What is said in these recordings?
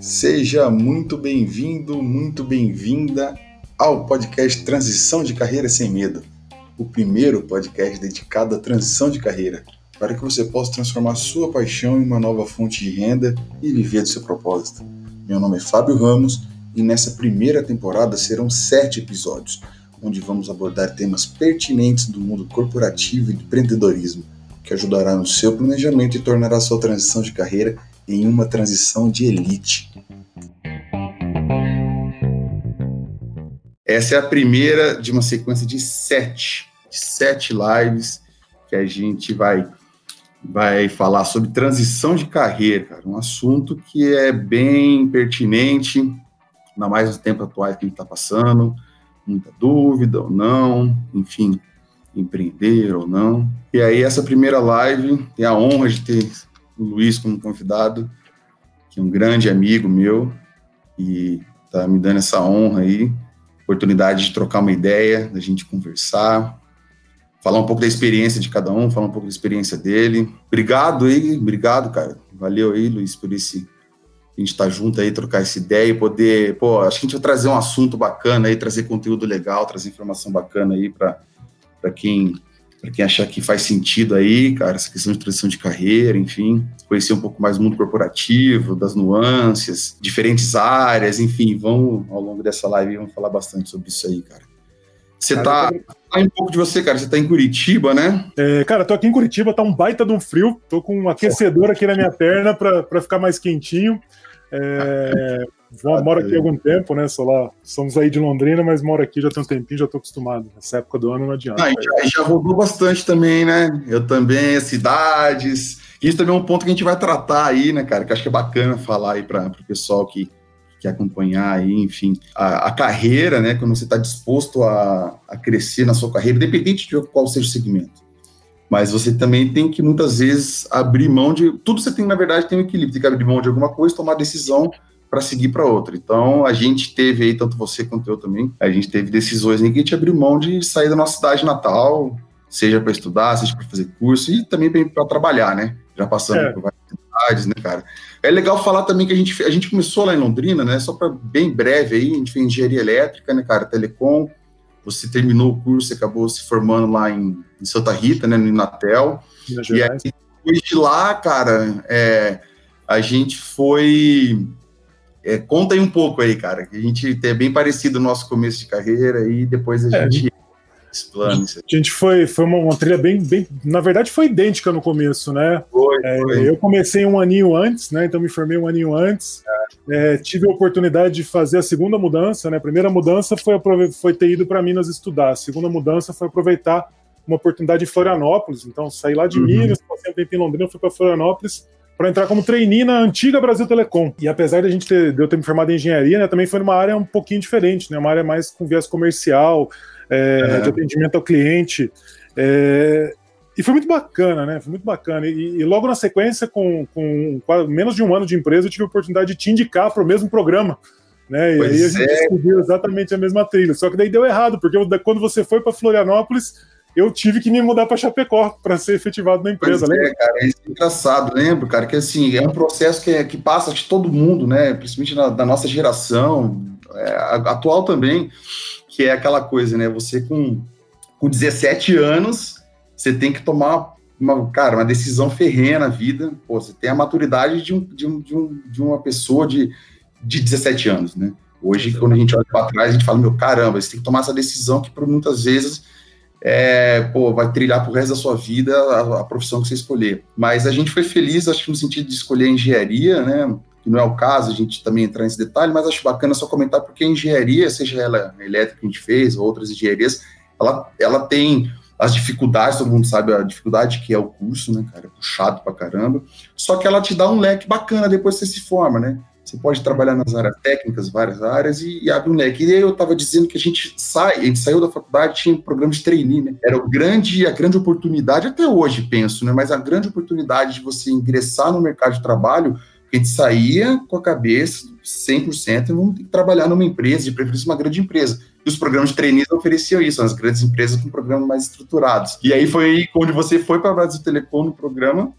Seja muito bem-vindo, muito bem-vinda ao podcast Transição de Carreira Sem Medo, o primeiro podcast dedicado à transição de carreira, para que você possa transformar sua paixão em uma nova fonte de renda e viver do seu propósito. Meu nome é Fábio Ramos e nessa primeira temporada serão sete episódios, onde vamos abordar temas pertinentes do mundo corporativo e do empreendedorismo, ajudará no seu planejamento e tornará sua transição de carreira em uma transição de elite. Essa é a primeira de uma sequência de sete, de sete lives que a gente vai vai falar sobre transição de carreira, cara, um assunto que é bem pertinente, ainda mais nos tempos atuais que a gente está passando, muita dúvida ou não, enfim, empreender ou não. E aí essa primeira live tem a honra de ter o Luiz como convidado, que é um grande amigo meu e tá me dando essa honra aí, oportunidade de trocar uma ideia, da gente conversar, falar um pouco da experiência de cada um, falar um pouco da experiência dele. Obrigado aí, obrigado, cara. Valeu aí, Luiz, por esse a gente estar tá junto aí, trocar essa ideia e poder, pô, acho que a gente vai trazer um assunto bacana aí, trazer conteúdo legal, trazer informação bacana aí para quem para quem achar que faz sentido aí, cara, essa questão de transição de carreira, enfim, conhecer um pouco mais do mundo corporativo, das nuances, diferentes áreas, enfim, vamos, ao longo dessa live, vamos falar bastante sobre isso aí, cara. Você tá. Fala um pouco de você, cara. Você tá em Curitiba, né? É, cara, tô aqui em Curitiba, tá um baita de um frio. Tô com um aquecedor aqui na minha perna para ficar mais quentinho. É, moro aqui há algum tempo, né? Sou lá, somos aí de Londrina, mas moro aqui já tem um tempinho, já tô acostumado. Nessa época do ano não adianta. Ah, já, já rodou bastante também, né? Eu também, as cidades. Isso também é um ponto que a gente vai tratar aí, né, cara? Que acho que é bacana falar aí para o pessoal que que acompanhar aí, enfim, a, a carreira, né? Quando você está disposto a, a crescer na sua carreira, independente de qual seja o segmento. Mas você também tem que muitas vezes abrir mão de. Tudo você tem, na verdade, tem um equilíbrio, tem que abrir mão de alguma coisa, tomar decisão para seguir para outra. Então, a gente teve aí, tanto você quanto eu também, a gente teve decisões em que a gente abriu mão de sair da nossa cidade natal, seja para estudar, seja para fazer curso e também para trabalhar, né? Já passando é. por várias cidades, né, cara? É legal falar também que a gente, a gente começou lá em Londrina, né? Só para bem breve aí, a gente fez engenharia elétrica, né, cara? Telecom. Você terminou o curso e acabou se formando lá em, em Santa Rita, né? No Inatel. E aí, depois de lá, cara, é, a gente foi. É, conta aí um pouco aí, cara. A gente é bem parecido o nosso começo de carreira e depois a é, gente esse plano. A gente foi, foi uma, uma, trilha bem, bem. Na verdade, foi idêntica no começo, né? Foi, é, foi. Eu comecei um aninho antes, né? Então me formei um aninho antes. É, tive a oportunidade de fazer a segunda mudança, né? A primeira mudança foi, foi ter ido para Minas estudar. A segunda mudança foi aproveitar uma oportunidade em Florianópolis. Então, saí lá de uhum. Minas, passei um tempo em Londrina, fui para Florianópolis para entrar como trainee na antiga Brasil Telecom. E apesar de a gente ter, de eu ter me formado em engenharia, né, também foi numa área um pouquinho diferente, né, uma área mais com viés comercial, é, de atendimento ao cliente. É, e foi muito bacana, né? Foi muito bacana. E, e logo na sequência, com, com, menos de um ano de empresa, eu tive a oportunidade de te indicar para o mesmo programa. Né? E aí a gente é. descobriu exatamente a mesma trilha. Só que daí deu errado, porque quando você foi para Florianópolis, eu tive que me mudar para Chapecó para ser efetivado na empresa. Pois é, cara, é engraçado, lembro, cara, que assim, é um processo que, é, que passa de todo mundo, né? Principalmente na, da nossa geração, é, atual também que é aquela coisa, né? Você com, com 17 anos, você tem que tomar uma, cara, uma decisão ferrenha na vida. Pô, você tem a maturidade de, um, de, um, de, um, de uma pessoa de, de 17 anos, né? Hoje, quando a gente olha para trás, a gente fala, meu, caramba, você tem que tomar essa decisão que por muitas vezes é, pô, vai trilhar pro resto da sua vida a, a, profissão que você escolher. Mas a gente foi feliz, acho que no sentido de escolher engenharia, né? que não é o caso a gente também entrar nesse detalhe, mas acho bacana só comentar porque a engenharia, seja ela elétrica que a gente fez, ou outras engenharias, ela, ela tem as dificuldades, todo mundo sabe a dificuldade que é o curso, né, cara, é puxado pra caramba, só que ela te dá um leque bacana depois que você se forma, né, você pode trabalhar nas áreas técnicas, várias áreas, e, e abre um leque. E aí eu estava dizendo que a gente sai, a gente saiu da faculdade, tinha um programa de trainee, né? Era o grande, a grande oportunidade, até hoje penso, né? Mas a grande oportunidade de você ingressar no mercado de trabalho a gente saía com a cabeça 100% e vamos ter que trabalhar numa empresa, de preferência uma grande empresa. E os programas de trainees ofereciam isso, as grandes empresas com programas mais estruturados. E aí foi onde você foi para a Brasil Telecom no programa,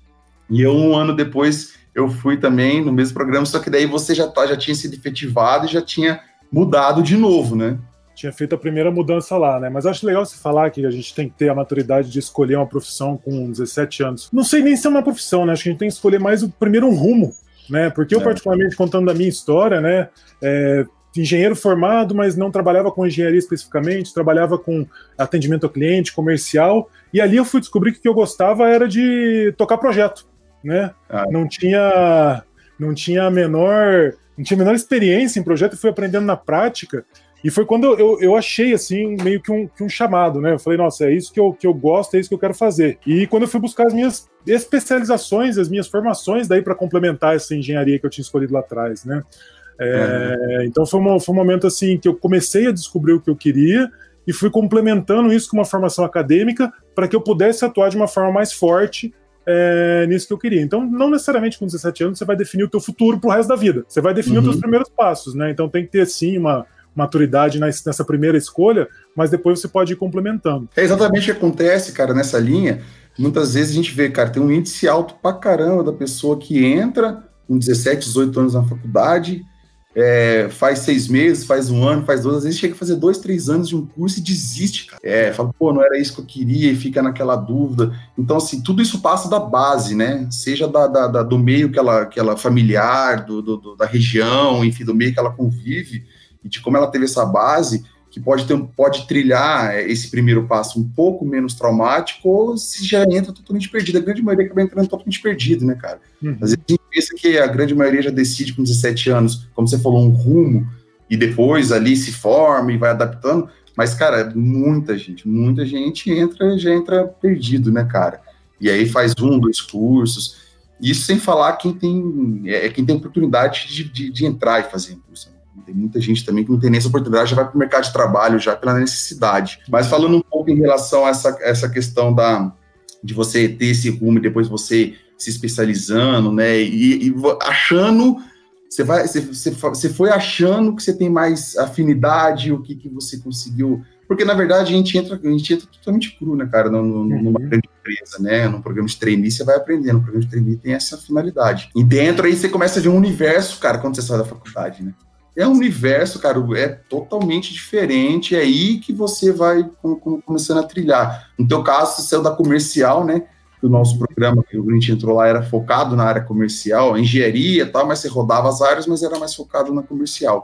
E eu, um ano depois, eu fui também no mesmo programa, só que daí você já, tá, já tinha sido efetivado e já tinha mudado de novo, né? Tinha feito a primeira mudança lá, né? Mas acho legal você falar que a gente tem que ter a maturidade de escolher uma profissão com 17 anos. Não sei nem se é uma profissão, né? Acho que a gente tem que escolher mais o primeiro um rumo, né? Porque eu, é. particularmente, contando da minha história, né? É, engenheiro formado, mas não trabalhava com engenharia especificamente, trabalhava com atendimento ao cliente, comercial, e ali eu fui descobrir que o que eu gostava era de tocar projeto, né? Ah. Não tinha não tinha a menor não tinha a menor experiência em projeto e fui aprendendo na prática. E foi quando eu, eu achei, assim, meio que um, que um chamado, né? Eu falei, nossa, é isso que eu, que eu gosto, é isso que eu quero fazer. E quando eu fui buscar as minhas especializações, as minhas formações daí para complementar essa engenharia que eu tinha escolhido lá atrás, né? É, uhum. Então foi um, foi um momento assim que eu comecei a descobrir o que eu queria e fui complementando isso com uma formação acadêmica para que eu pudesse atuar de uma forma mais forte é, nisso que eu queria. Então, não necessariamente com 17 anos você vai definir o teu futuro pro resto da vida. Você vai definir uhum. os teus primeiros passos, né? Então tem que ter sim uma maturidade nessa primeira escolha, mas depois você pode ir complementando. É exatamente o que acontece, cara, nessa linha. Muitas vezes a gente vê, cara, tem um índice alto pra caramba da pessoa que entra com 17, 18 anos na faculdade, é, faz seis meses, faz um ano, faz dois, às vezes chega a fazer dois, três anos de um curso e desiste, cara. É, fala, pô, não era isso que eu queria e fica naquela dúvida. Então, assim, tudo isso passa da base, né? Seja da, da, da do meio que ela, que ela familiar, do, do, da região, enfim, do meio que ela convive e de como ela teve essa base, que pode, ter, pode trilhar esse primeiro passo um pouco menos traumático, ou se já entra totalmente perdido. A grande maioria acaba entrando totalmente perdido, né, cara? Uhum. Às vezes a gente pensa que a grande maioria já decide com 17 anos, como você falou, um rumo, e depois ali se forma e vai adaptando. Mas, cara, muita gente, muita gente entra, já entra perdido, né, cara? E aí faz um, dois cursos. Isso sem falar quem tem, é, quem tem oportunidade de, de, de entrar e fazer um curso. Tem muita gente também que não tem nem essa oportunidade, já vai para o mercado de trabalho já pela necessidade. Mas falando um pouco em relação a essa, essa questão da, de você ter esse rumo e depois você se especializando, né? E, e achando, você vai, você, você, foi achando que você tem mais afinidade, o que, que você conseguiu. Porque, na verdade, a gente entra, a gente entra totalmente cru, né, cara, no, no, uhum. numa grande empresa, né? Num programa de trainee, você vai aprendendo. O programa de trainee tem essa finalidade. E dentro aí você começa a ver um universo, cara, quando você sai da faculdade, né? É um universo, cara, é totalmente diferente. É aí que você vai com, com, começando a trilhar. No teu caso, você saiu da comercial, né? O nosso programa que o Grint entrou lá era focado na área comercial, engenharia e tal, mas você rodava as áreas, mas era mais focado na comercial.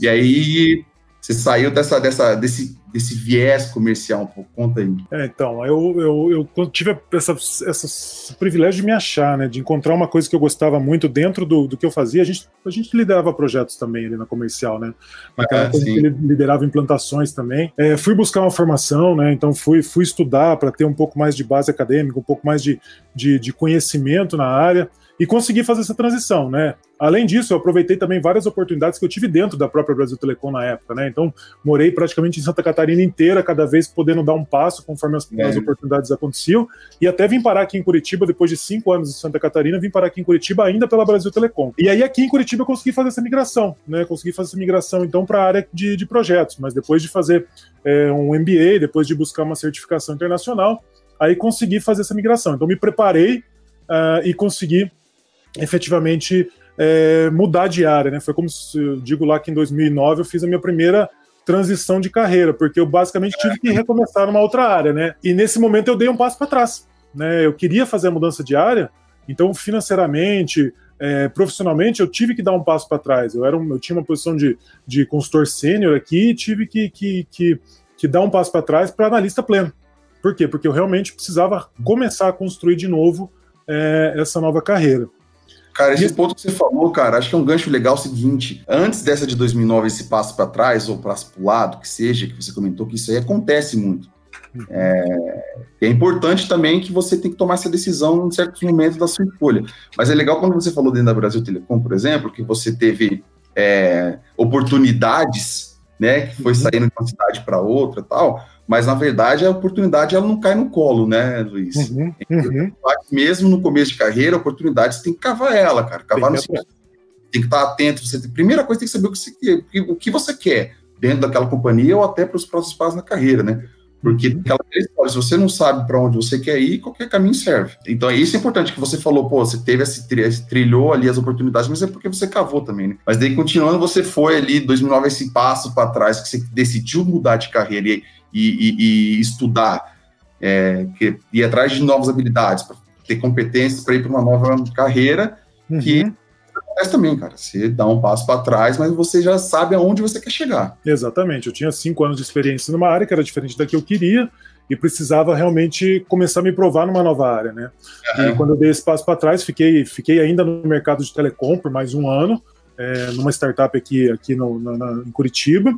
E aí você saiu dessa, dessa, desse, desse viés comercial um pouco? Conta aí. É, então, eu, eu, eu tive essa, essa, esse privilégio de me achar, né? De encontrar uma coisa que eu gostava muito dentro do, do que eu fazia. A gente, a gente liderava projetos também ali na comercial, né? Naquela é, coisa que liderava implantações também. É, fui buscar uma formação, né? Então fui, fui estudar para ter um pouco mais de base acadêmica, um pouco mais de, de, de conhecimento na área e consegui fazer essa transição, né? Além disso, eu aproveitei também várias oportunidades que eu tive dentro da própria Brasil Telecom na época, né? Então, morei praticamente em Santa Catarina inteira, cada vez podendo dar um passo conforme as, é. as oportunidades aconteciam, e até vim parar aqui em Curitiba, depois de cinco anos em Santa Catarina, vim parar aqui em Curitiba ainda pela Brasil Telecom. E aí aqui em Curitiba eu consegui fazer essa migração, né? Consegui fazer essa migração então para a área de, de, projetos, mas depois de fazer é, um MBA, depois de buscar uma certificação internacional, aí consegui fazer essa migração. Então me preparei uh, e consegui efetivamente é, mudar de área, né? Foi como se eu digo lá que em 2009 eu fiz a minha primeira transição de carreira, porque eu basicamente tive que recomeçar numa outra área, né? E nesse momento eu dei um passo para trás, né? Eu queria fazer a mudança de área, então financeiramente, é, profissionalmente, eu tive que dar um passo para trás. Eu era um, eu tinha uma posição de, de consultor sênior aqui e tive que, que, que, que dar um passo para trás para analista pleno. Por quê? Porque eu realmente precisava começar a construir de novo é, essa nova carreira. Cara, esse ponto que você falou, cara, acho que é um gancho legal o seguinte. Antes dessa de 2009, esse passo para trás ou para o lado, que seja, que você comentou que isso aí acontece muito. É, é, importante também que você tem que tomar essa decisão em certos momentos da sua escolha. Mas é legal quando você falou dentro da Brasil Telecom, por exemplo, que você teve é, oportunidades, né, que foi uhum. saindo de uma cidade para outra tal mas na verdade a oportunidade ela não cai no colo, né, Luiz? Uhum, uhum. Mesmo no começo de carreira, a oportunidade você tem que cavar ela, cara. Cavar tem, no tem que estar atento. Você, primeira coisa tem que saber o que, você, o que você quer dentro daquela companhia ou até para os próximos passos na carreira, né? Porque uhum. aquela história, se você não sabe para onde você quer ir, qualquer caminho serve. Então, isso é importante que você falou, pô, você teve esse, trilhou ali as oportunidades, mas é porque você cavou também, né? Mas daí, continuando, você foi ali, 2009, esse passo para trás, que você decidiu mudar de carreira e, e, e estudar, é, que, ir atrás de novas habilidades, ter competências para ir para uma nova carreira, uhum. que acontece também, cara. Você dá um passo para trás, mas você já sabe aonde você quer chegar. Exatamente. Eu tinha cinco anos de experiência numa área que era diferente da que eu queria e precisava realmente começar a me provar numa nova área, né? Uhum. E quando eu dei esse passo para trás, fiquei, fiquei ainda no mercado de telecom por mais um ano, é, numa startup aqui, aqui no, na, na, em Curitiba.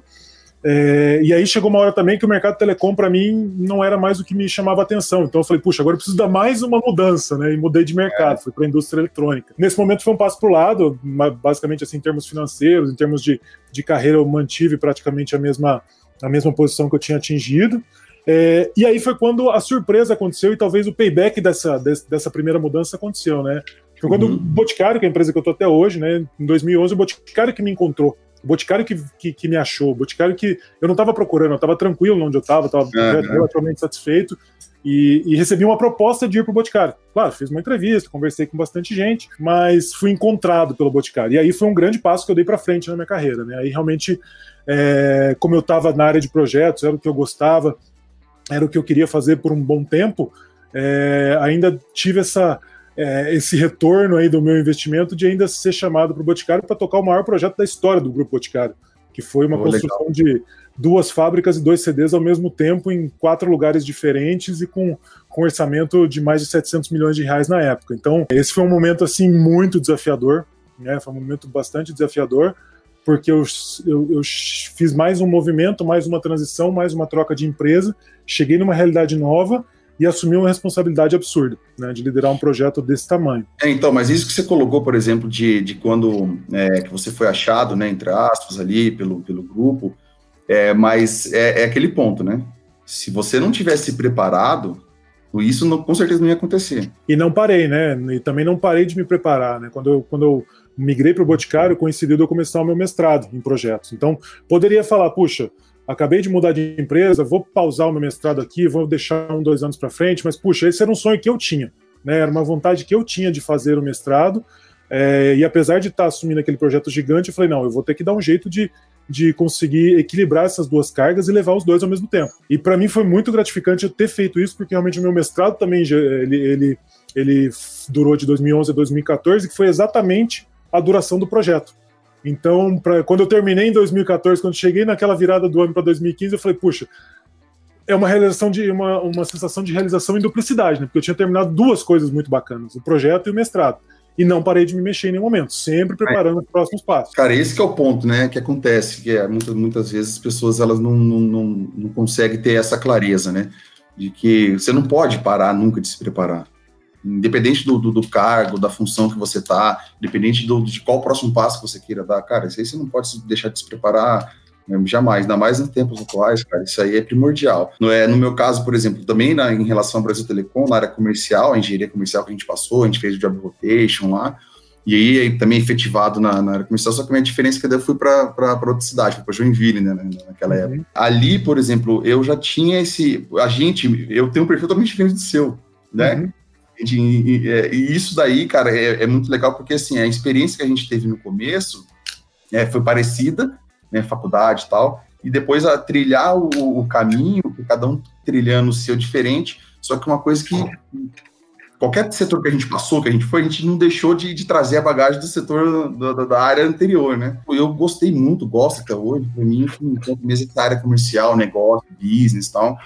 É, e aí chegou uma hora também que o mercado telecom para mim não era mais o que me chamava atenção. Então eu falei, puxa, agora eu preciso dar mais uma mudança, né? E mudei de mercado, é. fui para a indústria eletrônica. Nesse momento foi um passo para o lado, basicamente assim em termos financeiros, em termos de, de carreira eu mantive praticamente a mesma a mesma posição que eu tinha atingido. É, e aí foi quando a surpresa aconteceu e talvez o payback dessa, dessa primeira mudança aconteceu, né? Foi quando uhum. o Boticário, que é a empresa que eu tô até hoje, né? Em 2011, o Boticário que me encontrou. O Boticário que, que, que, me achou, o Boticário que eu não estava procurando, eu estava tranquilo onde eu estava, estava uhum. relativamente satisfeito e, e, recebi uma proposta de ir para o Boticário. Claro, fiz uma entrevista, conversei com bastante gente, mas fui encontrado pelo Boticário. E aí foi um grande passo que eu dei para frente na minha carreira. Né? Aí realmente, é, como eu estava na área de projetos, era o que eu gostava, era o que eu queria fazer por um bom tempo, é, ainda tive essa é, esse retorno aí do meu investimento de ainda ser chamado para o Boticário para tocar o maior projeto da história do Grupo Boticário, que foi uma oh, construção legal. de duas fábricas e dois CDs ao mesmo tempo em quatro lugares diferentes e com, com orçamento de mais de 700 milhões de reais na época. Então, esse foi um momento assim muito desafiador, né? Foi um momento bastante desafiador, porque eu, eu, eu fiz mais um movimento, mais uma transição, mais uma troca de empresa, cheguei numa realidade nova e assumiu uma responsabilidade absurda, né, de liderar um projeto desse tamanho. É, então, mas isso que você colocou, por exemplo, de, de quando é, que você foi achado, né, entre aspas, ali pelo, pelo grupo, é, mas é, é aquele ponto, né? Se você não tivesse preparado, isso não, com certeza não ia acontecer. E não parei, né? E também não parei de me preparar, né? Quando eu, quando eu migrei para o Boticário, coincidiu de eu começar o meu mestrado em projetos. Então, poderia falar, puxa, acabei de mudar de empresa, vou pausar o meu mestrado aqui, vou deixar um, dois anos para frente, mas puxa, esse era um sonho que eu tinha, né? Era uma vontade que eu tinha de fazer o mestrado, é, e apesar de estar tá assumindo aquele projeto gigante, eu falei, não, eu vou ter que dar um jeito de, de conseguir equilibrar essas duas cargas e levar os dois ao mesmo tempo. E para mim foi muito gratificante eu ter feito isso, porque realmente o meu mestrado também, ele, ele, ele durou de 2011 a 2014, que foi exatamente a duração do projeto. Então, pra, quando eu terminei em 2014, quando cheguei naquela virada do ano para 2015, eu falei, puxa, é uma realização de uma, uma sensação de realização em duplicidade, né? Porque eu tinha terminado duas coisas muito bacanas, o projeto e o mestrado. E não parei de me mexer em nenhum momento, sempre preparando é. os próximos passos. Cara, esse é o ponto, né? Que acontece, que é muitas, muitas vezes as pessoas elas não, não, não, não conseguem ter essa clareza, né? De que você não pode parar nunca de se preparar independente do, do, do, cargo, da função que você está, independente do, de qual próximo passo que você queira dar, cara, isso aí você não pode deixar de se preparar né, jamais, ainda mais em tempos atuais, cara, isso aí é primordial. No, é, no meu caso, por exemplo, também na, em relação ao Brasil Telecom, na área comercial, a engenharia comercial que a gente passou, a gente fez o job rotation lá, e aí também efetivado na, na área comercial, só que a minha diferença é que daí eu fui para outra cidade, fui para Joinville, né, naquela uhum. época. Ali, por exemplo, eu já tinha esse, a gente, eu tenho um perfil totalmente diferente do seu, né? Uhum. E, é, e, isso daí, cara, é, é, muito legal porque assim a experiência que a gente teve no começo é, foi parecida, né, faculdade e tal, e depois a trilhar o, o, caminho, cada um trilhando o seu diferente. Só que uma coisa que qualquer setor que a gente passou, que a gente foi, a gente não deixou de, de trazer a bagagem do setor do, da área anterior, né? Eu gostei muito, gosto até hoje, para mim, mesmo da área comercial, negócio, business e tal.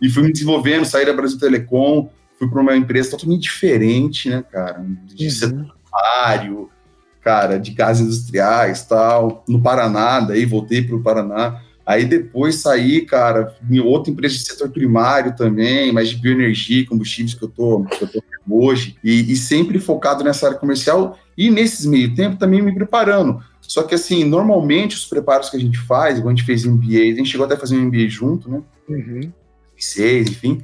E fui me desenvolvendo, saí da Brasil Telecom, fui para uma empresa totalmente diferente, né, cara? De uhum. setor cara, de gases industriais tal, no Paraná, daí voltei para o Paraná. Aí depois saí, cara, em outra empresa de setor primário também, mas de bioenergia, combustíveis que eu tô, que eu tô hoje, e, e, sempre focado nessa área comercial e nesses meio tempo também me preparando. Só que assim, normalmente os preparos que a gente faz, igual a gente fez MBA, a gente chegou até a fazer um MBA junto, né? Uhum. Seis, enfim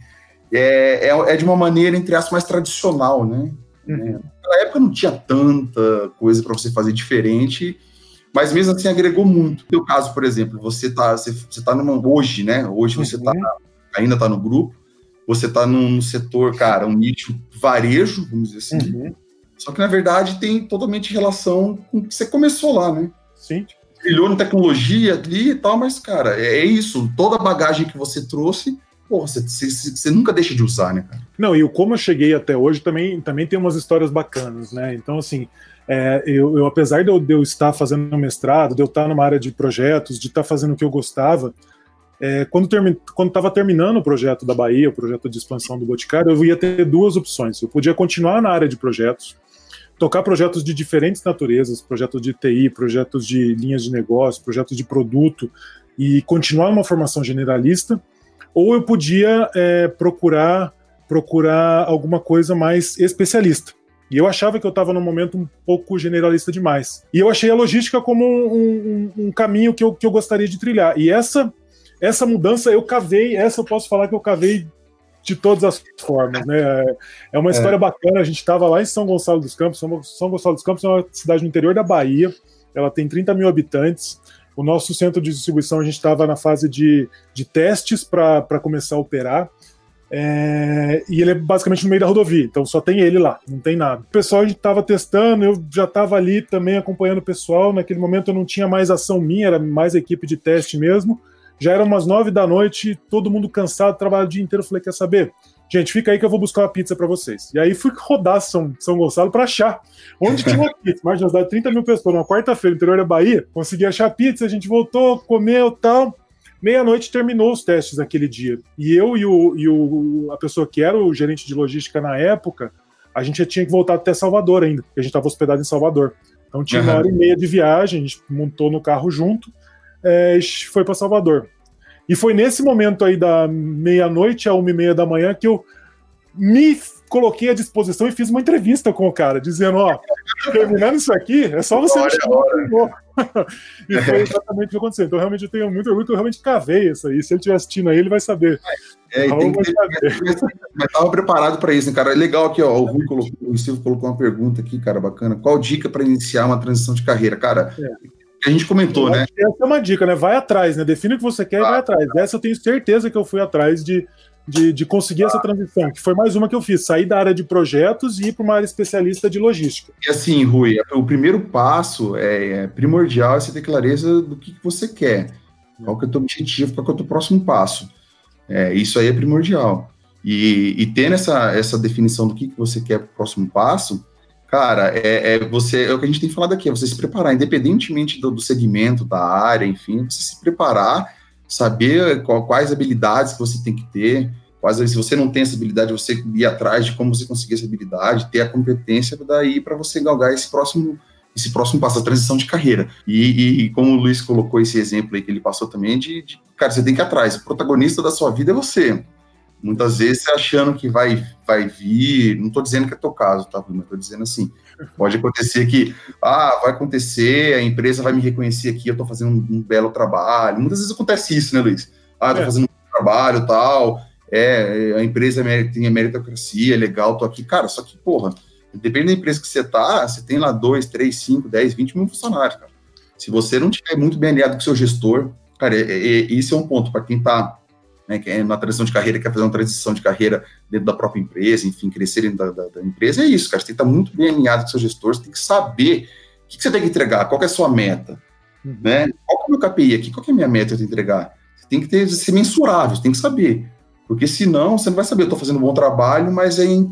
é, é, é, de uma maneira, entre aspas, mais tradicional, né? Uhum. Naquela época não tinha tanta coisa para você fazer diferente, mas mesmo assim agregou muito. No teu caso, por exemplo, você está você, você tá numa, hoje, né? Hoje você está uhum. ainda está no grupo, você está no setor, cara, um nicho varejo, vamos dizer assim. Uhum. Só que, na verdade, tem totalmente relação com o que você começou lá, né? Sim. Trilhou na tecnologia ali e tal, mas, cara, é, é isso. Toda a bagagem que você trouxe, você, nunca deixa de usar, né, cara? Não, e o como eu cheguei até hoje também, também tem umas histórias bacanas, né? Então, assim, é, eu, eu, apesar de eu, de eu, estar fazendo mestrado, de eu estar numa área de projetos, de estar fazendo o que eu gostava, é, quando estava terminando o projeto da Bahia, o projeto de expansão do Boticário, eu ia ter duas opções. Eu podia continuar na área de projetos, tocar projetos de diferentes naturezas, projetos de TI, projetos de linhas de negócio, projetos de produto, e continuar uma formação generalista, ou eu podia é, procurar procurar alguma coisa mais especialista. E eu achava que eu estava num momento um pouco generalista demais. E eu achei a logística como um, um, um caminho que eu, que eu gostaria de trilhar. E essa essa mudança eu cavei, essa eu posso falar que eu cavei de todas as formas, né? É uma história é. bacana. A gente estava lá em São Gonçalo dos Campos. São Gonçalo dos Campos é uma cidade no interior da Bahia. Ela tem 30 mil habitantes. O nosso centro de distribuição a gente estava na fase de, de testes para começar a operar. É, e ele é basicamente no meio da rodovia, então só tem ele lá, não tem nada. O pessoal a gente estava testando, eu já estava ali também acompanhando o pessoal. Naquele momento eu não tinha mais ação minha, era mais equipe de teste mesmo. Já eram umas nove da noite, todo mundo cansado, trabalhando o dia inteiro. Falei, quer saber? Gente, fica aí que eu vou buscar uma pizza para vocês. E aí fui rodar São, São Gonçalo para achar onde tinha uma pizza. Mais de 30 mil pessoas, numa quarta-feira, no interior da Bahia. Consegui achar pizza, a gente voltou, comeu tal. Meia-noite terminou os testes naquele dia. E eu e, o, e o, a pessoa que era o gerente de logística na época, a gente já tinha que voltar até Salvador ainda, porque a gente estava hospedado em Salvador. Então tinha uhum. uma hora e meia de viagem, a gente montou no carro junto é, foi para Salvador. E foi nesse momento aí da meia-noite a uma e meia da manhã que eu me coloquei à disposição e fiz uma entrevista com o cara, dizendo, ó, terminando isso aqui, é só você me chamar. e foi exatamente o que aconteceu. Então, realmente, eu tenho muito orgulho que eu realmente cavei isso aí. Se ele estiver assistindo aí, ele vai saber. É, então, tem que ter, mas estava preparado para isso, né, cara? É legal aqui, ó, o Rui colocou, o Silvio colocou uma pergunta aqui, cara, bacana. Qual dica para iniciar uma transição de carreira? Cara, é a gente comentou, né? Essa é uma dica, né? Vai atrás, né? Define o que você quer ah, e vai atrás. Essa eu tenho certeza que eu fui atrás de, de, de conseguir ah, essa transição, que foi mais uma que eu fiz, sair da área de projetos e ir para uma área especialista de logística. E assim, Rui, o primeiro passo é, é primordial é você ter clareza do que, que você quer, qual que é o teu objetivo, qual que é o teu próximo passo. É, isso aí é primordial. E, e tendo essa, essa definição do que, que você quer para o próximo passo, Cara, é, é, você, é o que a gente tem falado aqui, é você se preparar, independentemente do, do segmento, da área, enfim, você se preparar, saber qual, quais habilidades que você tem que ter, quais, se você não tem essa habilidade, você ir atrás de como você conseguir essa habilidade, ter a competência daí para você galgar esse próximo esse próximo passo, a transição de carreira. E, e, como o Luiz colocou esse exemplo aí que ele passou também, de, de, cara, você tem que ir atrás, o protagonista da sua vida é você. Muitas vezes você achando que vai, vai vir, não estou dizendo que é teu caso, tá, mas estou dizendo assim, pode acontecer que, ah, vai acontecer, a empresa vai me reconhecer aqui, eu estou fazendo um, um, belo trabalho. Muitas vezes acontece isso, né, Luiz? Ah, estou é. fazendo um trabalho tal, é, a empresa tem a meritocracia, é legal, tô aqui. Cara, só que, porra, depende da empresa que você tá, você tem lá dois, três, cinco, dez, vinte mil funcionários, cara. Se você não tiver muito bem alinhado com o seu gestor, cara, é, é, esse é um ponto para quem está né, que é uma transição de carreira, quer fazer uma transição de carreira dentro da própria empresa, enfim, crescer dentro da, da, da empresa, é isso, cara, você tem que estar muito bem alinhado com o seu gestor, você tem que saber o que, que você tem que entregar, qual que é a sua meta, uhum. né, qual que é o meu KPI aqui, qual que é a minha meta de entregar, você tem que ter, ser mensurável, você tem que saber, porque senão você não vai saber, eu estou fazendo um bom trabalho, mas aí,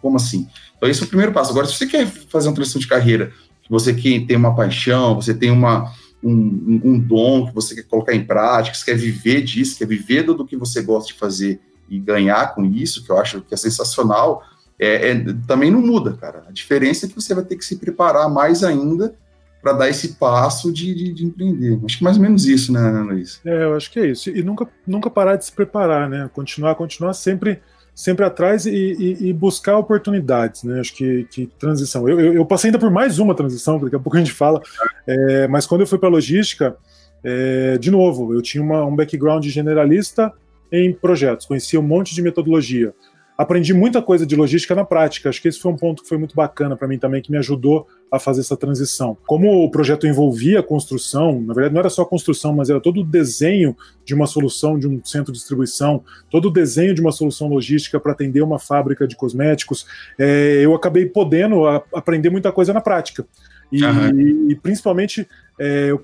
como assim? Então esse é o primeiro passo, agora se você quer fazer uma transição de carreira, você quer ter uma paixão, você tem uma um, um, dom que você quer colocar em prática, você quer viver disso, quer viver do, que você gosta de fazer e ganhar com isso, que eu acho que é sensacional, é, é, também não muda, cara. A diferença é que você vai ter que se preparar mais ainda para dar esse passo de, de, de, empreender. Acho que mais ou menos isso, né, Luiz? É, eu acho que é isso. E nunca, nunca parar de se preparar, né? Continuar, continuar sempre sempre atrás e, e, e, buscar oportunidades, né? Acho que, que transição. Eu, eu, eu, passei ainda por mais uma transição, daqui a pouco a gente fala, é, mas quando eu fui para logística, é, de novo, eu tinha uma, um background generalista em projetos, conhecia um monte de metodologia. Aprendi muita coisa de logística na prática. Acho que esse foi um ponto que foi muito bacana para mim também, que me ajudou a fazer essa transição. Como o projeto envolvia a construção, na verdade não era só a construção, mas era todo o desenho de uma solução de um centro de distribuição, todo o desenho de uma solução logística para atender uma fábrica de cosméticos, é, eu acabei podendo a, aprender muita coisa na prática. E, uhum. e, e principalmente é,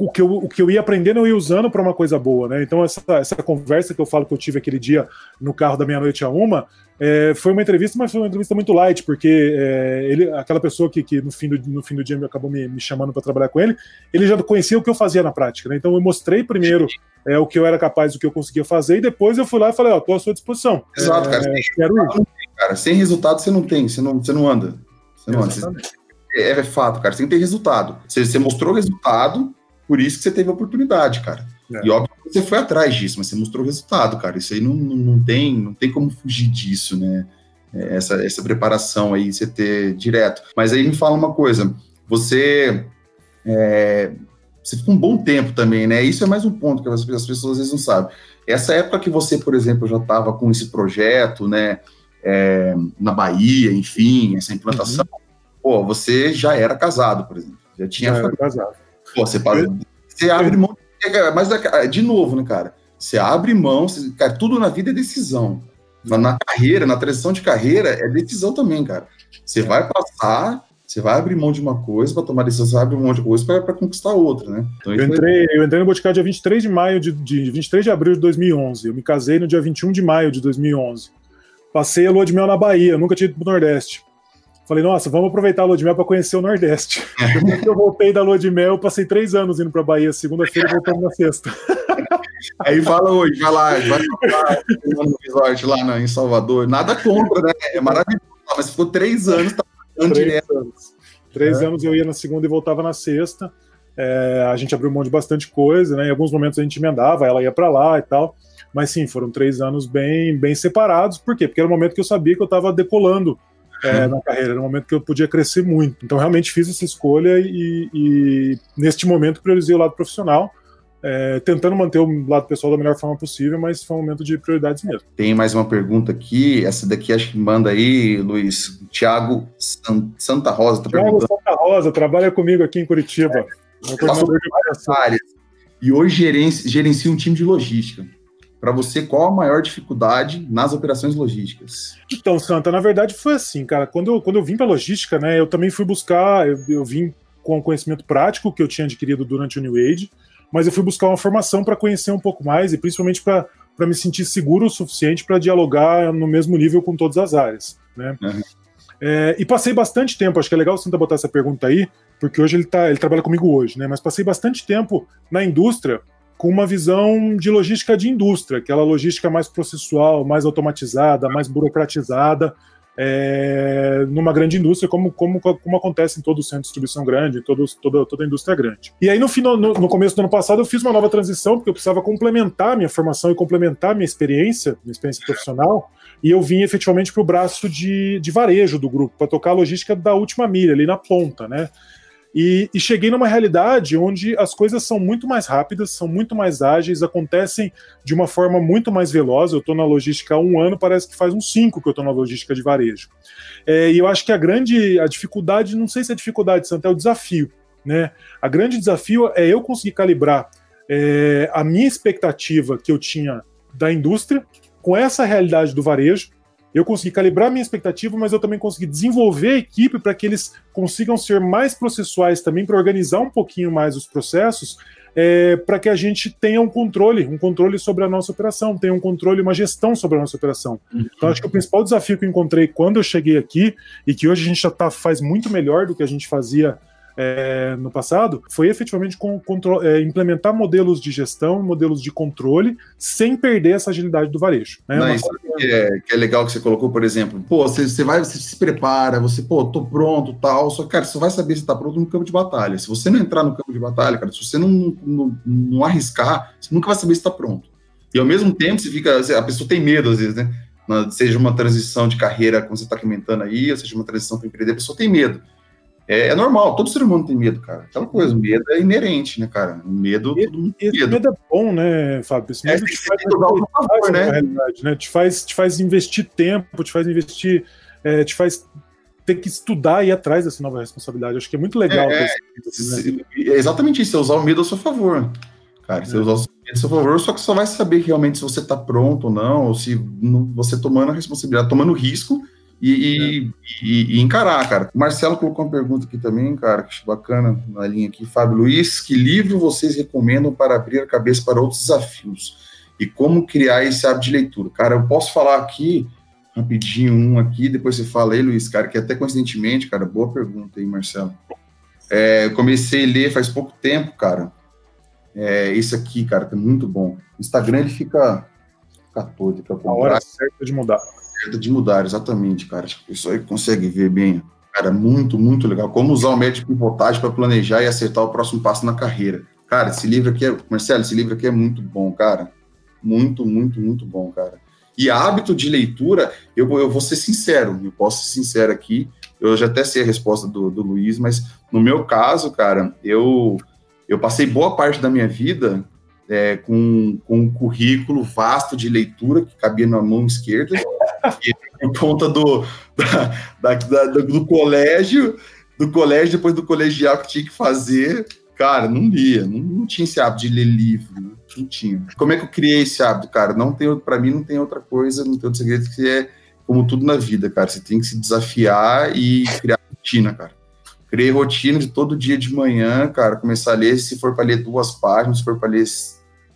o que, eu, o que eu ia aprendendo eu ia usando para uma coisa boa, né? Então, essa, essa conversa que eu falo que eu tive aquele dia no carro da meia-noite a uma é, foi uma entrevista, mas foi uma entrevista muito light, porque é, ele, aquela pessoa que, que no, fim do, no fim do dia acabou me, me chamando para trabalhar com ele, ele já conhecia o que eu fazia na prática, né? Então, eu mostrei primeiro é, o que eu era capaz, o que eu conseguia fazer, e depois eu fui lá e falei: Ó, oh, tô à sua disposição. Exato, cara. É, quero ir. cara. Sem resultado você não tem, você não, você não anda. Você não anda. É, é, fato, cara. Você tem que ter resultado. Você, você mostrou resultado, por isso que você teve a oportunidade, cara. É. E óbvio que você foi atrás disso, mas você mostrou o resultado, cara. Isso aí não, não, tem, não tem como fugir disso, né? É, essa, essa preparação aí, você ter direto. Mas aí me fala uma coisa, você. É, você ficou um bom tempo também, né? Isso é mais um ponto que as, as pessoas às vezes não sabem. Essa época que você, por exemplo, já estava com esse projeto, né? É, na Bahia, enfim, essa implantação, uhum. pô, você já era casado, por exemplo. Já tinha. Já era casado. Pô, você, você abre mão. Mas, de novo, né, cara? Você abre mão, você, cara, tudo na vida é decisão. Na, na, carreira, na transição de carreira, é decisão também, cara. Você vai passar, você vai abrir mão de uma coisa para tomar decisão, você vai abrir mão de coisa para conquistar outra, né? Então, eu, entrei, foi... eu entrei no Boticário dia 23 de maio de, de 23 de abril de 2011. Eu me casei no dia 21 de maio de 2011. Passei a lua de mel na Bahia, nunca tinha ido pro Nordeste. Falei, nossa, vamos aproveitar a lua de mel para conhecer o Nordeste. Depois que eu voltei da lua de mel, eu passei três anos indo para Bahia, segunda-feira voltando na sexta. Aí fala hoje, vai lá, vai lá no resort lá em Salvador. Nada contra, né? É maravilhoso, mas ficou três anos, tá três direto. Anos. Três é. anos eu ia na segunda e voltava na sexta. É, a gente abriu mão de bastante coisa, né? Em alguns momentos a gente emendava, ela ia para lá e tal. Mas sim, foram três anos bem, bem separados. Por quê? Porque era o momento que eu sabia que eu estava decolando é, na carreira, no momento que eu podia crescer muito. Então, realmente fiz essa escolha e, e neste momento, priorizei o lado profissional. É, tentando manter o lado pessoal da melhor forma possível, mas foi um momento de prioridades mesmo. Tem mais uma pergunta aqui, essa daqui acho que manda aí, Luiz. Tiago San, Santa Rosa. Tá Tiago Santa Rosa, trabalha comigo aqui em Curitiba. É, e hoje gerencia um time de logística. Para você, qual a maior dificuldade nas operações logísticas? Então, Santa, na verdade foi assim, cara. Quando eu, quando eu vim para logística, né, eu também fui buscar, eu, eu vim com o conhecimento prático que eu tinha adquirido durante o New Age, mas eu fui buscar uma formação para conhecer um pouco mais e principalmente para me sentir seguro o suficiente para dialogar no mesmo nível com todas as áreas. Né? Uhum. É, e passei bastante tempo, acho que é legal o Santa botar essa pergunta aí, porque hoje ele, tá, ele trabalha comigo hoje, né? Mas passei bastante tempo na indústria com uma visão de logística de indústria, aquela logística mais processual, mais automatizada, mais burocratizada, é, numa grande indústria, como, como, como acontece em todo o centro de distribuição grande, em todo, toda, toda a indústria grande. E aí, no, final, no, no, começo do ano passado, eu fiz uma nova transição, porque eu precisava complementar minha formação e complementar minha experiência, minha experiência profissional, e eu vim efetivamente para o braço de, de varejo do grupo, para tocar a logística da última milha, ali na ponta, né? E, e, cheguei numa realidade onde as coisas são muito mais rápidas, são muito mais ágeis, acontecem de uma forma muito mais veloz. Eu estou na logística há um ano, parece que faz uns cinco que eu estou na logística de varejo. É, e eu acho que a grande a dificuldade, não sei se é dificuldade, Santa, é o desafio. Né? A grande desafio é eu conseguir calibrar é, a minha expectativa que eu tinha da indústria com essa realidade do varejo eu consegui calibrar minha expectativa, mas eu também consegui desenvolver a equipe para que eles consigam ser mais processuais também, para organizar um pouquinho mais os processos, é, para que a gente tenha um controle, um controle sobre a nossa operação, tenha um controle, uma gestão sobre a nossa operação. Então, acho que o principal desafio que eu encontrei quando eu cheguei aqui, e que hoje a gente já tá, faz muito melhor do que a gente fazia é, no passado foi efetivamente com, é, implementar modelos de gestão, modelos de controle, sem perder essa agilidade do varejo. Né? Não, isso que é, que é, legal que você colocou, por exemplo, pô, você, você vai, você se prepara, você, pô, tô pronto, tal, só, cara, você vai saber se tá pronto no campo de batalha. Se você não entrar no campo de batalha, cara, se você não, não, não arriscar, você nunca vai saber se tá pronto. E ao mesmo tempo, você fica, a pessoa tem medo às vezes, né? Seja uma transição de carreira, como você está comentando aí, ou seja uma transição para empreender, a pessoa tem medo. É, é, normal, todo ser humano tem medo, cara. Aquela coisa, medo é inerente, né, cara? O medo, e, todo mundo tem medo. medo é bom, né, Fábio? Esse é, medo é, te, faz, favor, né? realidade, né? Te faz, te faz investir tempo, te faz investir, é, te faz ter que estudar e ir atrás dessa nova responsabilidade. Acho que é muito legal. É, esse, né? é exatamente isso, é usar o medo a seu favor. Cara, você é. usar o medo a seu favor, só que só vai saber realmente se você está pronto ou não, ou se você tomando a responsabilidade, tomando risco e, e, é. e, e, encarar, cara. O Marcelo colocou uma pergunta aqui também, cara, que bacana na linha aqui. Fábio Luiz, que livro vocês recomendam para abrir a cabeça para outros desafios? E como criar esse hábito de leitura? Cara, eu posso falar aqui, rapidinho, um aqui, depois você fala aí, Luiz, cara, que até coincidentemente, cara, boa pergunta aí, Marcelo. É, comecei a ler faz pouco tempo, cara. É, esse aqui, cara, tá muito bom. O Instagram, ele fica 14 para A hora certa de mudar de mudar, exatamente, cara. Acho que a pessoa consegue ver bem. Cara, muito, muito legal. Como usar o método de pivotagem para planejar e acertar o próximo passo na carreira. Cara, esse livro aqui é. Marcelo, esse livro aqui é muito bom, cara. Muito, muito, muito bom, cara. E hábito de leitura, eu, eu vou ser sincero, eu posso ser sincero aqui. Eu já até sei a resposta do, do Luiz, mas no meu caso, cara, eu, eu passei boa parte da minha vida é, com, com um currículo vasto de leitura que cabia na mão esquerda por conta do, da, da, da, do colégio, do colégio, depois do colegial que tinha que fazer, cara, não lia, não, não tinha esse hábito de ler livro, não tinha. Como é que eu criei esse hábito, cara? Não tem, para mim não tem outra coisa, não tem outro segredo que é como tudo na vida, cara. Você tem que se desafiar e criar rotina, cara. Criei rotina de todo dia de manhã, cara, começar a ler, se for para ler duas páginas, se for para ler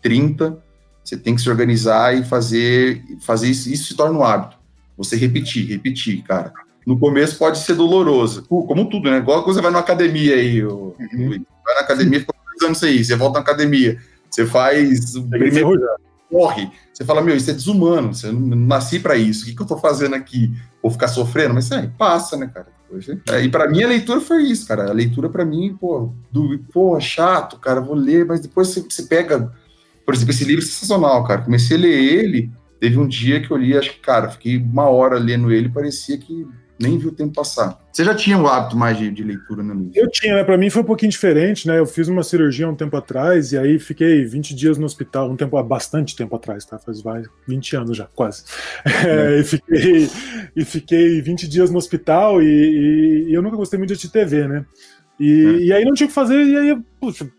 30, você tem que se organizar e fazer, fazer isso, isso se torna um hábito. Você repetir, repetir, cara. No começo pode ser doloroso, como tudo, né? Igual quando você vai na academia aí, uhum. vai na academia, fica dois anos aí, você volta na academia, você faz o primeiro corre, você fala, meu, isso é desumano, você não nasci para isso, o que, que eu tô fazendo aqui? Vou ficar sofrendo? Mas é, passa, né, cara? É, e para mim a leitura foi isso, cara. A leitura para mim, pô, do, pô, chato, cara, vou ler, mas depois você, você pega por exemplo, esse livro é sensacional, cara. Comecei a ler ele, teve um dia que eu li, acho que, cara, fiquei uma hora lendo ele, parecia que nem viu o tempo passar. Você já tinha o hábito mais de, de leitura, né, Luiz? Eu tinha, né? Pra mim foi um pouquinho diferente, né? Eu fiz uma cirurgia um tempo atrás e aí fiquei 20 dias no hospital, um tempo, bastante tempo atrás, tá? Faz vai, 20 anos já, quase. É. É, e, fiquei, e fiquei 20 dias no hospital e, e, e eu nunca gostei muito de TV, né? E, é. e aí não tinha o que fazer, e aí, puxa,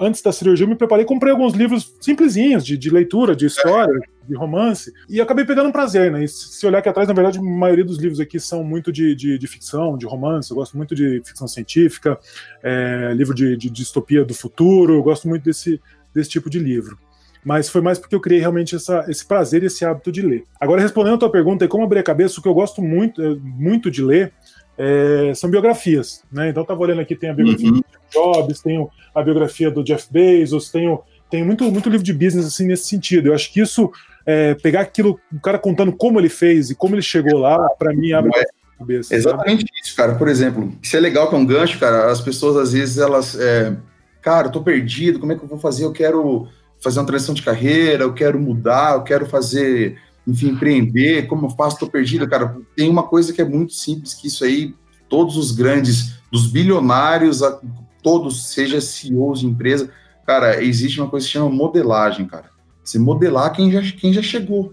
antes da cirurgia, eu me preparei, comprei alguns livros simplesinhos de, de leitura, de história, de romance, e acabei pegando um prazer, né? E se olhar aqui atrás, na verdade, a maioria dos livros aqui são muito de, de, de ficção, de romance, eu gosto muito de ficção científica, é, livro de, de distopia do futuro, eu gosto muito desse, desse tipo de livro mas foi mais porque eu criei realmente essa, esse prazer e esse hábito de ler. Agora, respondendo a tua pergunta, como abrir a cabeça, o que eu gosto muito, é, muito de ler é, são biografias, né? Então, eu estava olhando aqui, tem a biografia uhum. Jobs, tem a biografia do Jeff Bezos, tem, tem muito, muito livro de business assim nesse sentido. Eu acho que isso, é, pegar aquilo, o cara contando como ele fez e como ele chegou lá, para mim abre é. a cabeça. Exatamente sabe? isso, cara. Por exemplo, isso é legal que é um gancho, cara. As pessoas às vezes elas, é, cara, eu tô perdido, como é que eu vou fazer? Eu quero fazer uma transição de carreira, eu quero mudar, eu quero fazer, enfim, empreender, como eu faço? Tô perdido, cara. Tem uma coisa que é muito simples, que isso aí, todos os grandes, dos bilionários a todos, seja CEOs de empresa, cara, existe uma coisa que se chama modelagem, cara. Você modelar quem já, quem já chegou.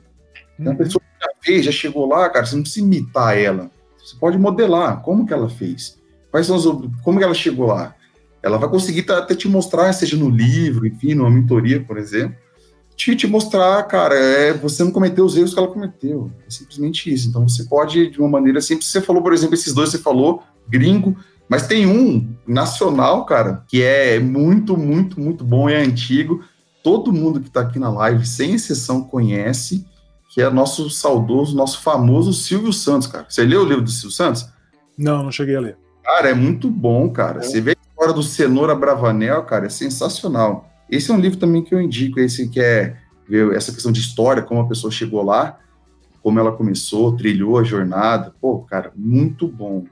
Uhum. A pessoa que já fez, já chegou lá, cara, você não precisa imitar ela. Você pode modelar como que ela fez. Quais são os, como que ela chegou lá? Ela vai conseguir até te mostrar, seja no livro, enfim, numa mentoria, por exemplo, te, te mostrar, cara, é, você não cometeu os erros que ela cometeu. É simplesmente isso. Então você pode, de uma maneira simples, você falou, por exemplo, esses dois, você falou, gringo, mas tem um nacional, cara, que é muito, muito, muito bom, é antigo. Todo mundo que está aqui na live, sem exceção, conhece, que é nosso saudoso, nosso famoso Silvio Santos, cara. Você leu o livro do Silvio Santos? Não, não cheguei a ler. Cara, é muito bom, cara. É. Você vê a história do Cenoura Bravanel, cara, é sensacional. Esse é um livro também que eu indico, esse que é ver essa questão de história, como a pessoa chegou lá, como ela começou, trilhou a jornada. Pô, cara, muito bom.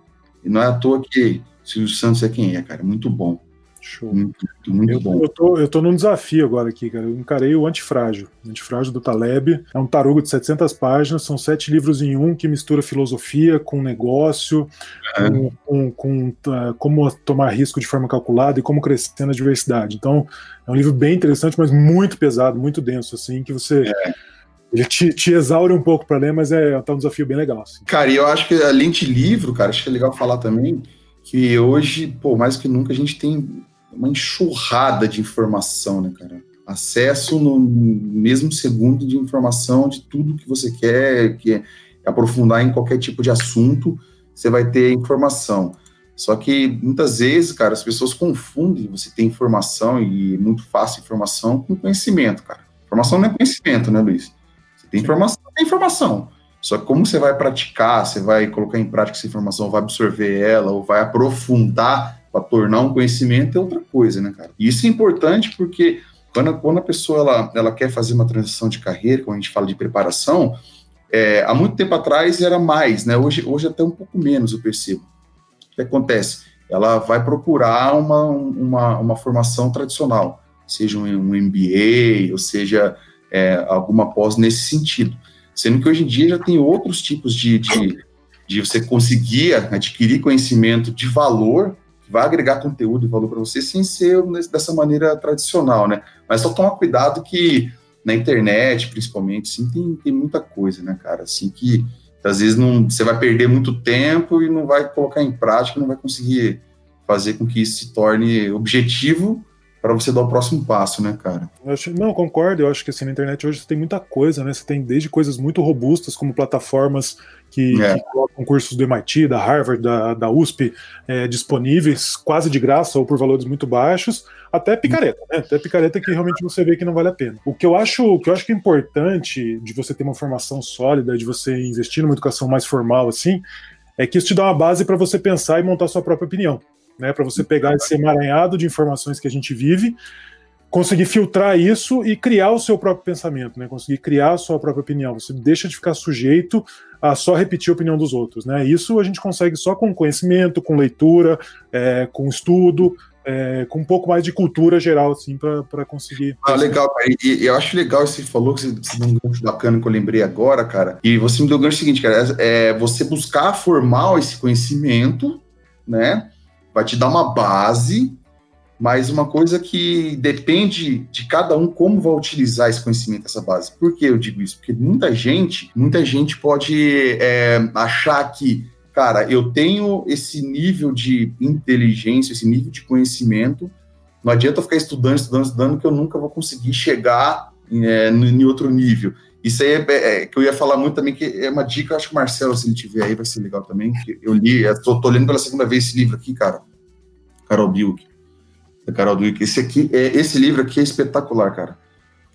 E não é à toa que Silvio Santos é quem é, cara. Muito bom. Show. Muito, muito eu, bom. Eu tô, eu tô num desafio agora aqui, cara. Eu encarei o Antifrágil. O Antifrágil do Taleb. É um tarugo de 700 páginas, são sete livros em um que mistura filosofia com negócio, é. com, com, com uh, como tomar risco de forma calculada e como crescer na diversidade. Então, é um livro bem interessante, mas muito pesado, muito denso, assim, que você. É. Ele te, te exaure um pouco para ler, mas é tá um desafio bem legal. Assim. Cara, e eu acho que além de livro, cara, acho que é legal falar também que hoje, pô, mais que nunca, a gente tem uma enxurrada de informação, né, cara? Acesso no mesmo segundo de informação de tudo que você quer, que é aprofundar em qualquer tipo de assunto, você vai ter informação. Só que muitas vezes, cara, as pessoas confundem você ter informação e muito fácil informação com conhecimento, cara. Informação não é conhecimento, né, Luiz? Tem informação, é informação. Só que como você vai praticar, você vai colocar em prática essa informação, vai absorver ela ou vai aprofundar para tornar um conhecimento é outra coisa, né, cara? E isso é importante porque quando, quando a pessoa ela, ela quer fazer uma transição de carreira, quando a gente fala de preparação, é, há muito tempo atrás era mais, né? Hoje, hoje até um pouco menos eu percebo. O que acontece? Ela vai procurar uma, uma, uma formação tradicional, seja um, um MBA, ou seja é, alguma pós nesse sentido. Sendo que hoje em dia já tem outros tipos de, de, de você conseguir adquirir conhecimento de valor vai agregar conteúdo e valor para você sem ser dessa maneira tradicional, né? Mas só tomar cuidado que na internet, principalmente, sim, tem, tem muita coisa, né, cara? Assim que às vezes não, você vai perder muito tempo e não vai colocar em prática, não vai conseguir fazer com que isso se torne objetivo para você dar o próximo passo, né, cara? Eu acho, não, concordo. Eu acho que assim, na internet hoje você tem muita coisa, né? Você tem desde coisas muito robustas, como plataformas que, é. que colocam cursos do MIT, da Harvard, da, da USP é, disponíveis quase de graça ou por valores muito baixos, até picareta, né? Até picareta que realmente você vê que não vale a pena. O que eu acho, o que eu acho que é importante de você ter uma formação sólida, de você investir numa educação mais formal, assim, é que isso te dá uma base para você pensar e montar sua própria opinião né? Para você pegar esse emaranhado de informações que a gente vive, conseguir filtrar isso e criar o seu próprio pensamento, né? Conseguir criar a sua própria opinião. Você deixa de ficar sujeito a só repetir a opinião dos outros, né? Isso a gente consegue só com conhecimento, com leitura, é, com estudo, é, com um pouco mais de cultura geral, assim, para conseguir. Ah, legal, cara. E, eu acho legal você falou que você, deu um gancho bacana que eu lembrei agora, cara. E você me deu o gancho seguinte, cara, é você buscar formar esse conhecimento, né? Vai te dar uma base, mas uma coisa que depende de cada um como vai utilizar esse conhecimento, essa base. Por que eu digo isso? Porque muita gente, muita gente pode é, achar que, cara, eu tenho esse nível de inteligência, esse nível de conhecimento, não adianta eu ficar estudando, estudando, estudando, que eu nunca vou conseguir chegar é, em outro nível. Isso aí é, é, que eu ia falar muito também, que é uma dica, acho que o Marcelo, se ele tiver aí, vai ser legal também. Que eu li, estou lendo pela segunda vez esse livro aqui, cara. Carol. Da Carol Dweck. Esse aqui, é, esse livro aqui é espetacular, cara.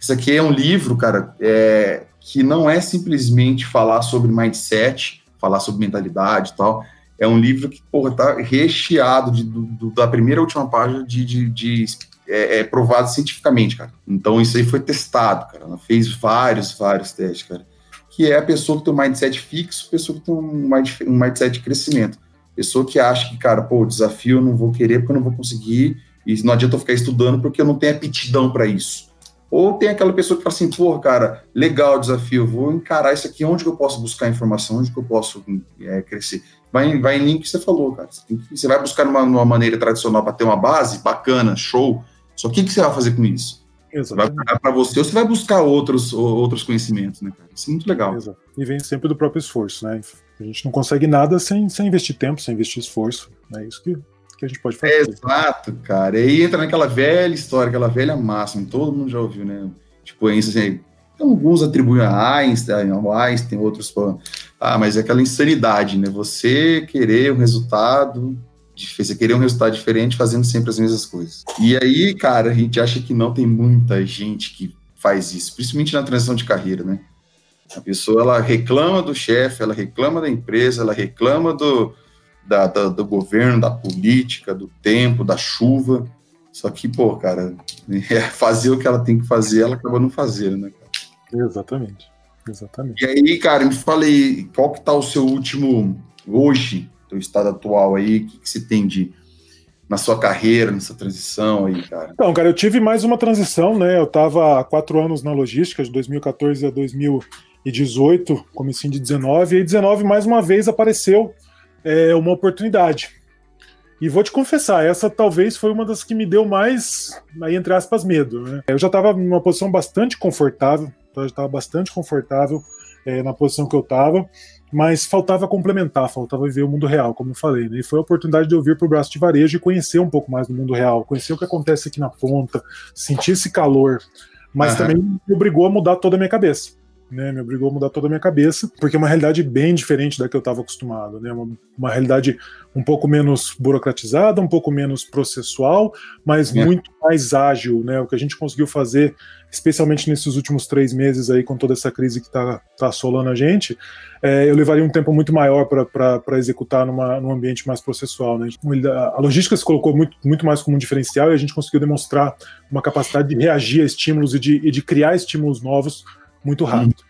Esse aqui é um livro, cara, é, que não é simplesmente falar sobre mindset, falar sobre mentalidade e tal. É um livro que, porra, tá recheado de, do, da primeira à última página de, de, de é, é, provado cientificamente, cara. Então isso aí foi testado, cara. Ela fez vários, vários testes, cara. Que é a pessoa que tem um mindset fixo, pessoa que tem um, um mindset de crescimento. Pessoa que acha que, cara, pô, desafio eu não vou querer porque eu não vou conseguir, e não adianta eu ficar estudando porque eu não tenho aptidão para isso. Ou tem aquela pessoa que fala assim, pô, cara, legal o desafio, vou encarar isso aqui, onde que eu posso buscar informação, onde que eu posso é, crescer. Vai, vai em link que você falou, cara. Você, que, você vai buscar numa, numa maneira tradicional para ter uma base bacana, show, só o que, que você vai fazer com isso? Exatamente. Vai pagar para você ou você vai buscar outros, outros conhecimentos, né, cara? Isso é muito legal. Exato. E vem sempre do próprio esforço, né? A gente não consegue nada sem, sem investir tempo, sem investir esforço. É isso que, que a gente pode fazer. É exato, cara. E aí entra naquela velha história, aquela velha máxima, todo mundo já ouviu, né? Tipo, assim, alguns atribuem a Einstein, ao Einstein, outros falam, ah, mas é aquela insanidade, né? Você querer um resultado você querer um resultado diferente fazendo sempre as mesmas coisas. E aí, cara, a gente acha que não tem muita gente que faz isso, principalmente na transição de carreira, né? A pessoa ela reclama do chefe, ela reclama da empresa, ela reclama do, da, da, do governo, da política, do tempo, da chuva. Só que, pô, cara, é fazer o que ela tem que fazer, ela acaba não fazendo, né, cara? Exatamente. Exatamente. E aí, cara, me falei, qual que tá o seu último, hoje, o estado atual aí, o que, que você tem de, na sua carreira, nessa transição aí, cara? Então, cara, eu tive mais uma transição, né? Eu estava há quatro anos na logística, de 2014 a 2018, comecinho de 19, e 19 mais uma vez apareceu é, uma oportunidade. E vou te confessar, essa talvez foi uma das que me deu mais, aí entre aspas, medo. Né? Eu já estava numa posição bastante confortável, então eu já estava bastante confortável é, na posição que eu estava mas faltava complementar, faltava viver o mundo real, como eu falei, né? E foi a oportunidade de eu vir para o braço de varejo e conhecer um pouco mais do mundo real, conhecer o que acontece aqui na ponta, sentir esse calor, mas uhum. também me obrigou a mudar toda a minha cabeça né, me obrigou a mudar toda a minha cabeça, porque é uma realidade bem diferente da que eu estava acostumado, né, uma, uma, realidade um pouco menos burocratizada, um pouco menos processual, mas é. muito mais ágil, né, o que a gente conseguiu fazer, especialmente nesses últimos três meses aí, com toda essa crise que está tá assolando a gente, é, eu levaria um tempo muito maior para executar numa, num ambiente mais processual, né, a logística se colocou muito, muito mais como um diferencial e a gente conseguiu demonstrar uma capacidade de reagir a estímulos e de, e de criar estímulos novos muito rápido.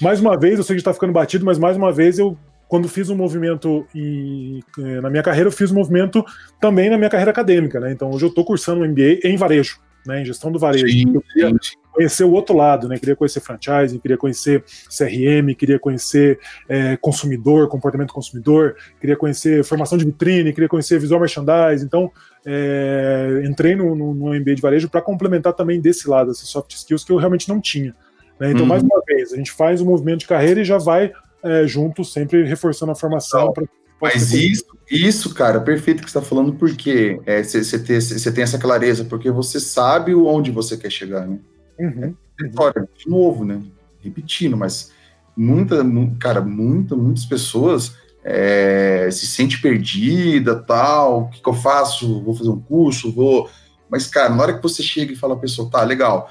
Mais uma vez, eu sei que está ficando batido, mas mais uma vez eu quando fiz um movimento em, eh, na minha carreira, eu fiz um movimento também na minha carreira acadêmica, né? Então hoje eu estou cursando um MBA em varejo, né? Em gestão do varejo. Sim, eu queria sim. conhecer o outro lado, né? Queria conhecer franchising, queria conhecer CRM, queria conhecer é, consumidor, comportamento consumidor, queria conhecer formação de vitrine, queria conhecer visual merchandising. Então é, entrei no, no, no MBA de varejo para complementar também desse lado, esses soft skills que eu realmente não tinha. Né? Então, uhum. mais uma vez, a gente faz o movimento de carreira e já vai é, junto, sempre reforçando a formação. Pra, mas isso, isso, cara, perfeito que você está falando, porque você é, tem essa clareza, porque você sabe onde você quer chegar, né? Uhum. É, história, de novo, né? Repetindo, mas muita, cara, muita, muitas pessoas é, se sente perdida, tal, o que, que, eu faço? Vou fazer um curso, vou... Mas, cara, na hora que você chega e fala a pessoa, tá, legal,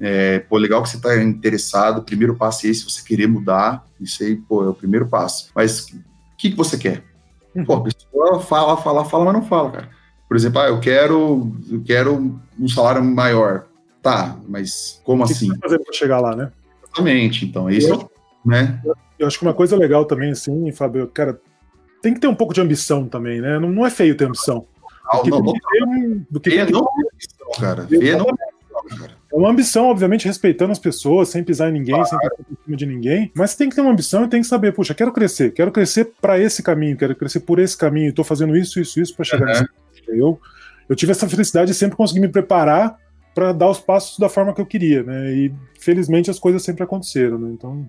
é, pô, legal que você está interessado. O primeiro passo é esse, você querer mudar. Isso aí, pô, é o primeiro passo. Mas o que, que você quer? Pô, a pessoa fala, fala, fala, mas não fala, cara. Por exemplo, ah, eu quero, eu quero um salário maior. Tá, mas como o que assim? Que vai fazer para chegar lá, né? Exatamente. Então, isso, eu, né? Eu acho que uma coisa legal também, assim, Fábio, cara, tem que ter um pouco de ambição também, né? Não, não é feio ter ambição. Não, não, não, do que não, não é ambição, cara. Ver não é cara. É uma ambição, obviamente, respeitando as pessoas, sem pisar em ninguém, sem passar por cima de ninguém. Mas tem que ter uma ambição e tem que saber, puxa, quero crescer, quero crescer para esse caminho, quero crescer por esse caminho, estou fazendo isso, isso, isso para chegar uhum. nesse eu, eu tive essa felicidade de sempre conseguir me preparar para dar os passos da forma que eu queria, né? E felizmente as coisas sempre aconteceram, né? Então.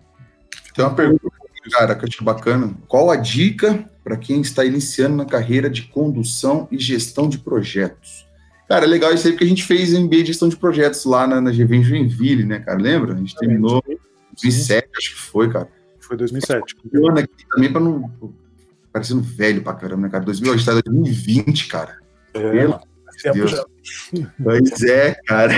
Tem uma pergunta, cara, que eu acho bacana. Qual a dica para quem está iniciando na carreira de condução e gestão de projetos? Cara, é legal isso aí porque a gente fez MBA de gestão de projetos lá na, na GV em Joinville, né, cara? Lembra? A gente terminou em 2007, acho que foi, cara. Foi 2007. ano aqui também para não. Parecendo velho pra caramba, né, cara? 2000, a gente tá em 2020, cara. É, Pelo Deus. Já. Pois é, cara.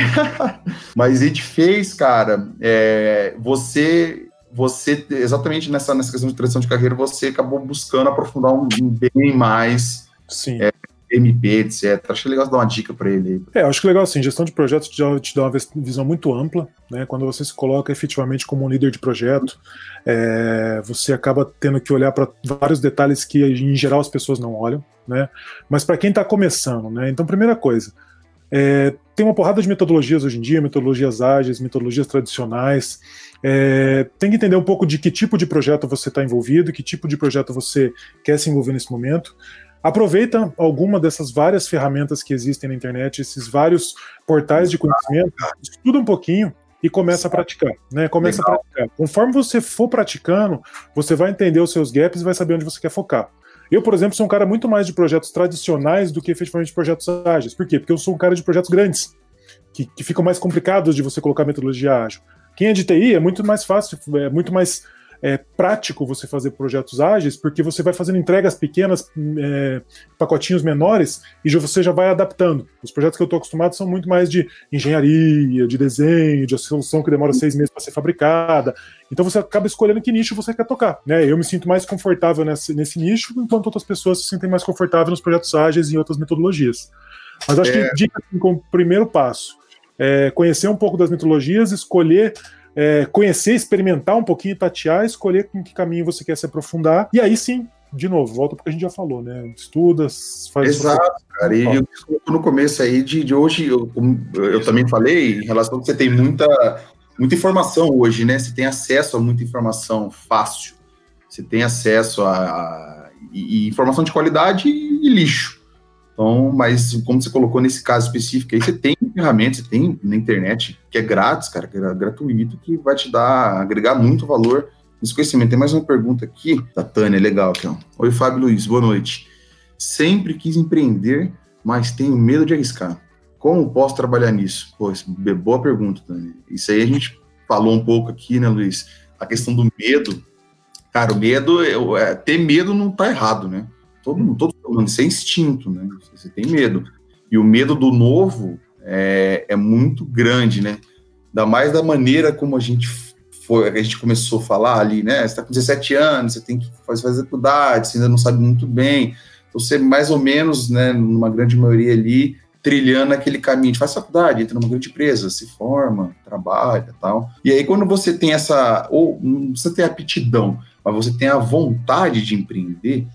Mas a gente fez, cara. É, você você, exatamente nessa, nessa questão de transição de carreira, você acabou buscando aprofundar um, um bem mais Sim. É, MP, etc. Acho legal dar uma dica para ele. É, acho que legal assim, gestão de projetos te dá uma visão muito ampla, né? Quando você se coloca efetivamente como um líder de projeto, é, você acaba tendo que olhar para vários detalhes que em geral as pessoas não olham, né? Mas para quem está começando, né? Então, primeira coisa, é, tem uma porrada de metodologias hoje em dia, metodologias ágeis, metodologias tradicionais. É, tem que entender um pouco de que tipo de projeto você está envolvido, que tipo de projeto você quer se envolver nesse momento. Aproveita alguma dessas várias ferramentas que existem na internet, esses vários portais de conhecimento, estuda um pouquinho e começa a praticar, né? Começa Legal. a praticar. Conforme você for praticando, você vai entender os seus gaps e vai saber onde você quer focar. Eu, por exemplo, sou um cara muito mais de projetos tradicionais do que efetivamente projetos ágeis. Por quê? Porque eu sou um cara de projetos grandes, que, que ficam mais complicados de você colocar metodologia ágil. Quem é de TI é muito mais fácil, é muito mais é, prático você fazer projetos ágeis, porque você vai fazendo entregas pequenas, é, pacotinhos menores, e você já vai adaptando. Os projetos que eu estou acostumado são muito mais de engenharia, de desenho, de solução que demora seis meses para ser fabricada. Então você acaba escolhendo que nicho você quer tocar. Né? Eu me sinto mais confortável nesse, nesse nicho, enquanto outras pessoas se sentem mais confortáveis nos projetos ágeis e em outras metodologias. Mas acho é... que dica assim, como primeiro passo é conhecer um pouco das metodologias, escolher é, conhecer, experimentar um pouquinho, tatear, escolher com que caminho você quer se aprofundar, e aí sim de novo, volta porque a gente já falou, né? Estuda, faz. Exato, cara. E eu no começo aí de, de hoje, eu, eu também falei em relação a que você tem muita, muita informação hoje, né? Você tem acesso a muita informação fácil. Você tem acesso a, a e, e informação de qualidade e, e lixo. Então, mas como você colocou nesse caso específico aí, você tem ferramentas, você tem na internet que é grátis, cara, que é gratuito, que vai te dar, agregar muito valor nesse conhecimento. Tem mais uma pergunta aqui da Tânia, legal aqui, ó. Oi, Fábio Luiz, boa noite. Sempre quis empreender, mas tenho medo de arriscar. Como posso trabalhar nisso? Pô, é boa pergunta, Tânia. Isso aí a gente falou um pouco aqui, né, Luiz? A questão do medo. Cara, o medo, é, ter medo não tá errado, né? Todo mundo, todo mundo, isso é instinto, né? Você tem medo. E o medo do novo é, é muito grande, né? Ainda mais da maneira como a gente foi, a gente começou a falar ali, né? Você está com 17 anos, você tem que fazer faculdade, você ainda não sabe muito bem. Então, você mais ou menos, né, numa grande maioria ali, trilhando aquele caminho de faz faculdade, entra numa grande empresa, se forma, trabalha tal. E aí, quando você tem essa, ou não precisa ter aptidão, mas você tem a vontade de empreender,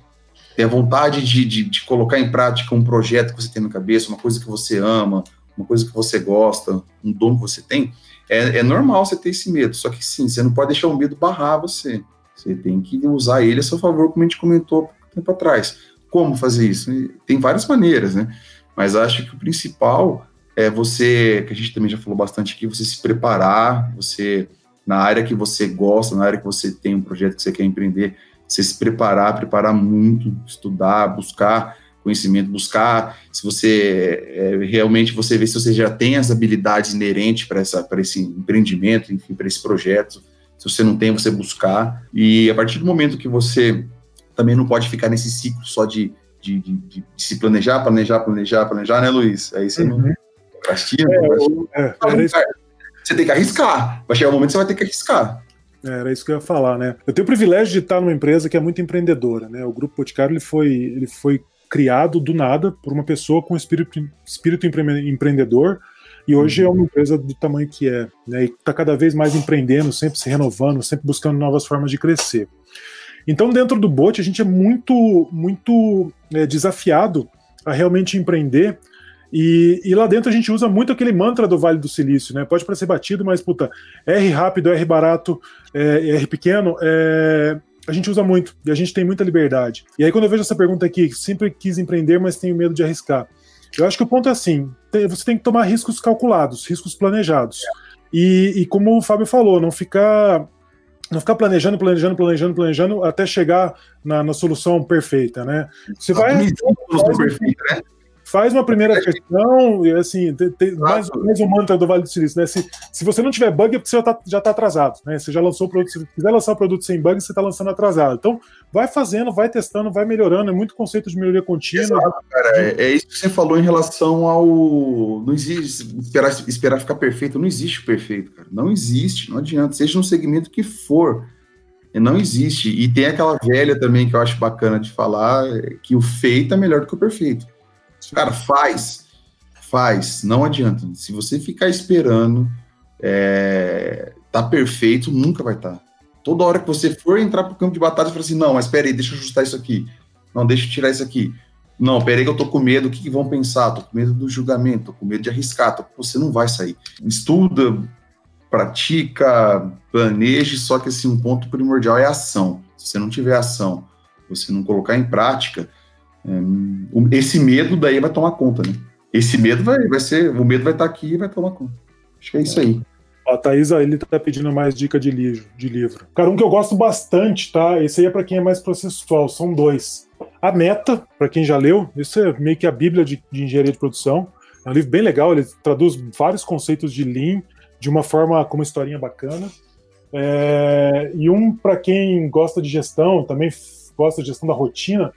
tem a vontade de, de, de, colocar em prática um projeto que você tem na cabeça, uma coisa que você ama, uma coisa que você gosta, um dom que você tem, é, é normal você ter esse medo. Só que sim, você não pode deixar o medo barrar você. Você tem que usar ele a seu favor, como a gente comentou tempo atrás. Como fazer isso? Tem várias maneiras, né? Mas acho que o principal é você, que a gente também já falou bastante aqui, você se preparar, você, na área que você gosta, na área que você tem um projeto que você quer empreender, você se preparar, preparar muito, estudar, buscar conhecimento, buscar se você é, realmente você vê se você já tem as habilidades inerentes para essa para esse empreendimento, enfim, para esse projeto. Se você não tem, você buscar. E a partir do momento que você também não pode ficar nesse ciclo só de, de, de, de se planejar, planejar, planejar, planejar, né, Luiz? Aí você uhum. não procrastina. É, é, você tem que arriscar. Vai chegar um momento que você vai ter que arriscar. Era isso que eu ia falar, né? Eu tenho o privilégio de estar numa empresa que é muito empreendedora, né? O Grupo Boticário ele foi, ele foi criado do nada por uma pessoa com espírito, espírito empreendedor e hoje é uma empresa do tamanho que é, né? E está cada vez mais empreendendo, sempre se renovando, sempre buscando novas formas de crescer. Então, dentro do Bote, a gente é muito, muito é, desafiado a realmente empreender e, e, lá dentro a gente usa muito aquele mantra do Vale do Silício, né? Pode parecer batido, mas puta, R rápido, R barato, é, R pequeno, é, a gente usa muito e a gente tem muita liberdade. E aí quando eu vejo essa pergunta aqui, sempre quis empreender, mas tenho medo de arriscar. Eu acho que o ponto é assim: você tem que tomar riscos calculados, riscos planejados. E, e como o Fábio falou, não ficar não ficar planejando, planejando, planejando, planejando até chegar na, na solução perfeita, né? Você vai. Faz, perfeita, né? Faz uma primeira questão, e assim, tem, tem mais, mais um mantra do Vale do Silício, né? Se, se você não tiver bug, é porque você já está já tá atrasado, né? Você já lançou o produto, se quiser lançar o produto sem bug, você está lançando atrasado. Então, vai fazendo, vai testando, vai melhorando, é muito conceito de melhoria contínua. Exato, cara, é, é, isso que você falou em relação ao. Não existe esperar, esperar ficar perfeito, não existe o perfeito, cara. Não existe, não adianta, seja no segmento que for. Não existe. E tem aquela velha também que eu acho bacana de falar, que o feito é melhor do que o perfeito. Cara, faz. Faz. Não adianta. Se você ficar esperando é, tá perfeito, nunca vai estar. Tá. Toda hora que você for entrar pro campo de batalha, você fala assim, não, mas peraí, deixa eu ajustar isso aqui. Não, deixa eu tirar isso aqui. Não, peraí que eu tô com medo, o que, que vão pensar? Tô com medo do julgamento, tô com medo de arriscar. Tô... Você não vai sair. Estuda, pratica, planeje, só que assim, um ponto primordial é ação. Se você não tiver ação, você não colocar em prática, esse medo daí vai tomar conta, né? Esse medo vai, vai ser, o medo vai estar aqui e vai tomar conta. Acho que é isso aí. A Thaisa, ele tá pedindo mais dica de livro, de livro. Cara, um que eu gosto bastante, tá? Esse aí é para quem é mais processual, são dois. A Meta, para quem já leu, isso é meio que a bíblia de, de, engenharia de produção. É um livro bem legal, ele traduz vários conceitos de Lean de uma forma com uma historinha bacana. É, e um para quem gosta de gestão, também gosta de gestão da rotina,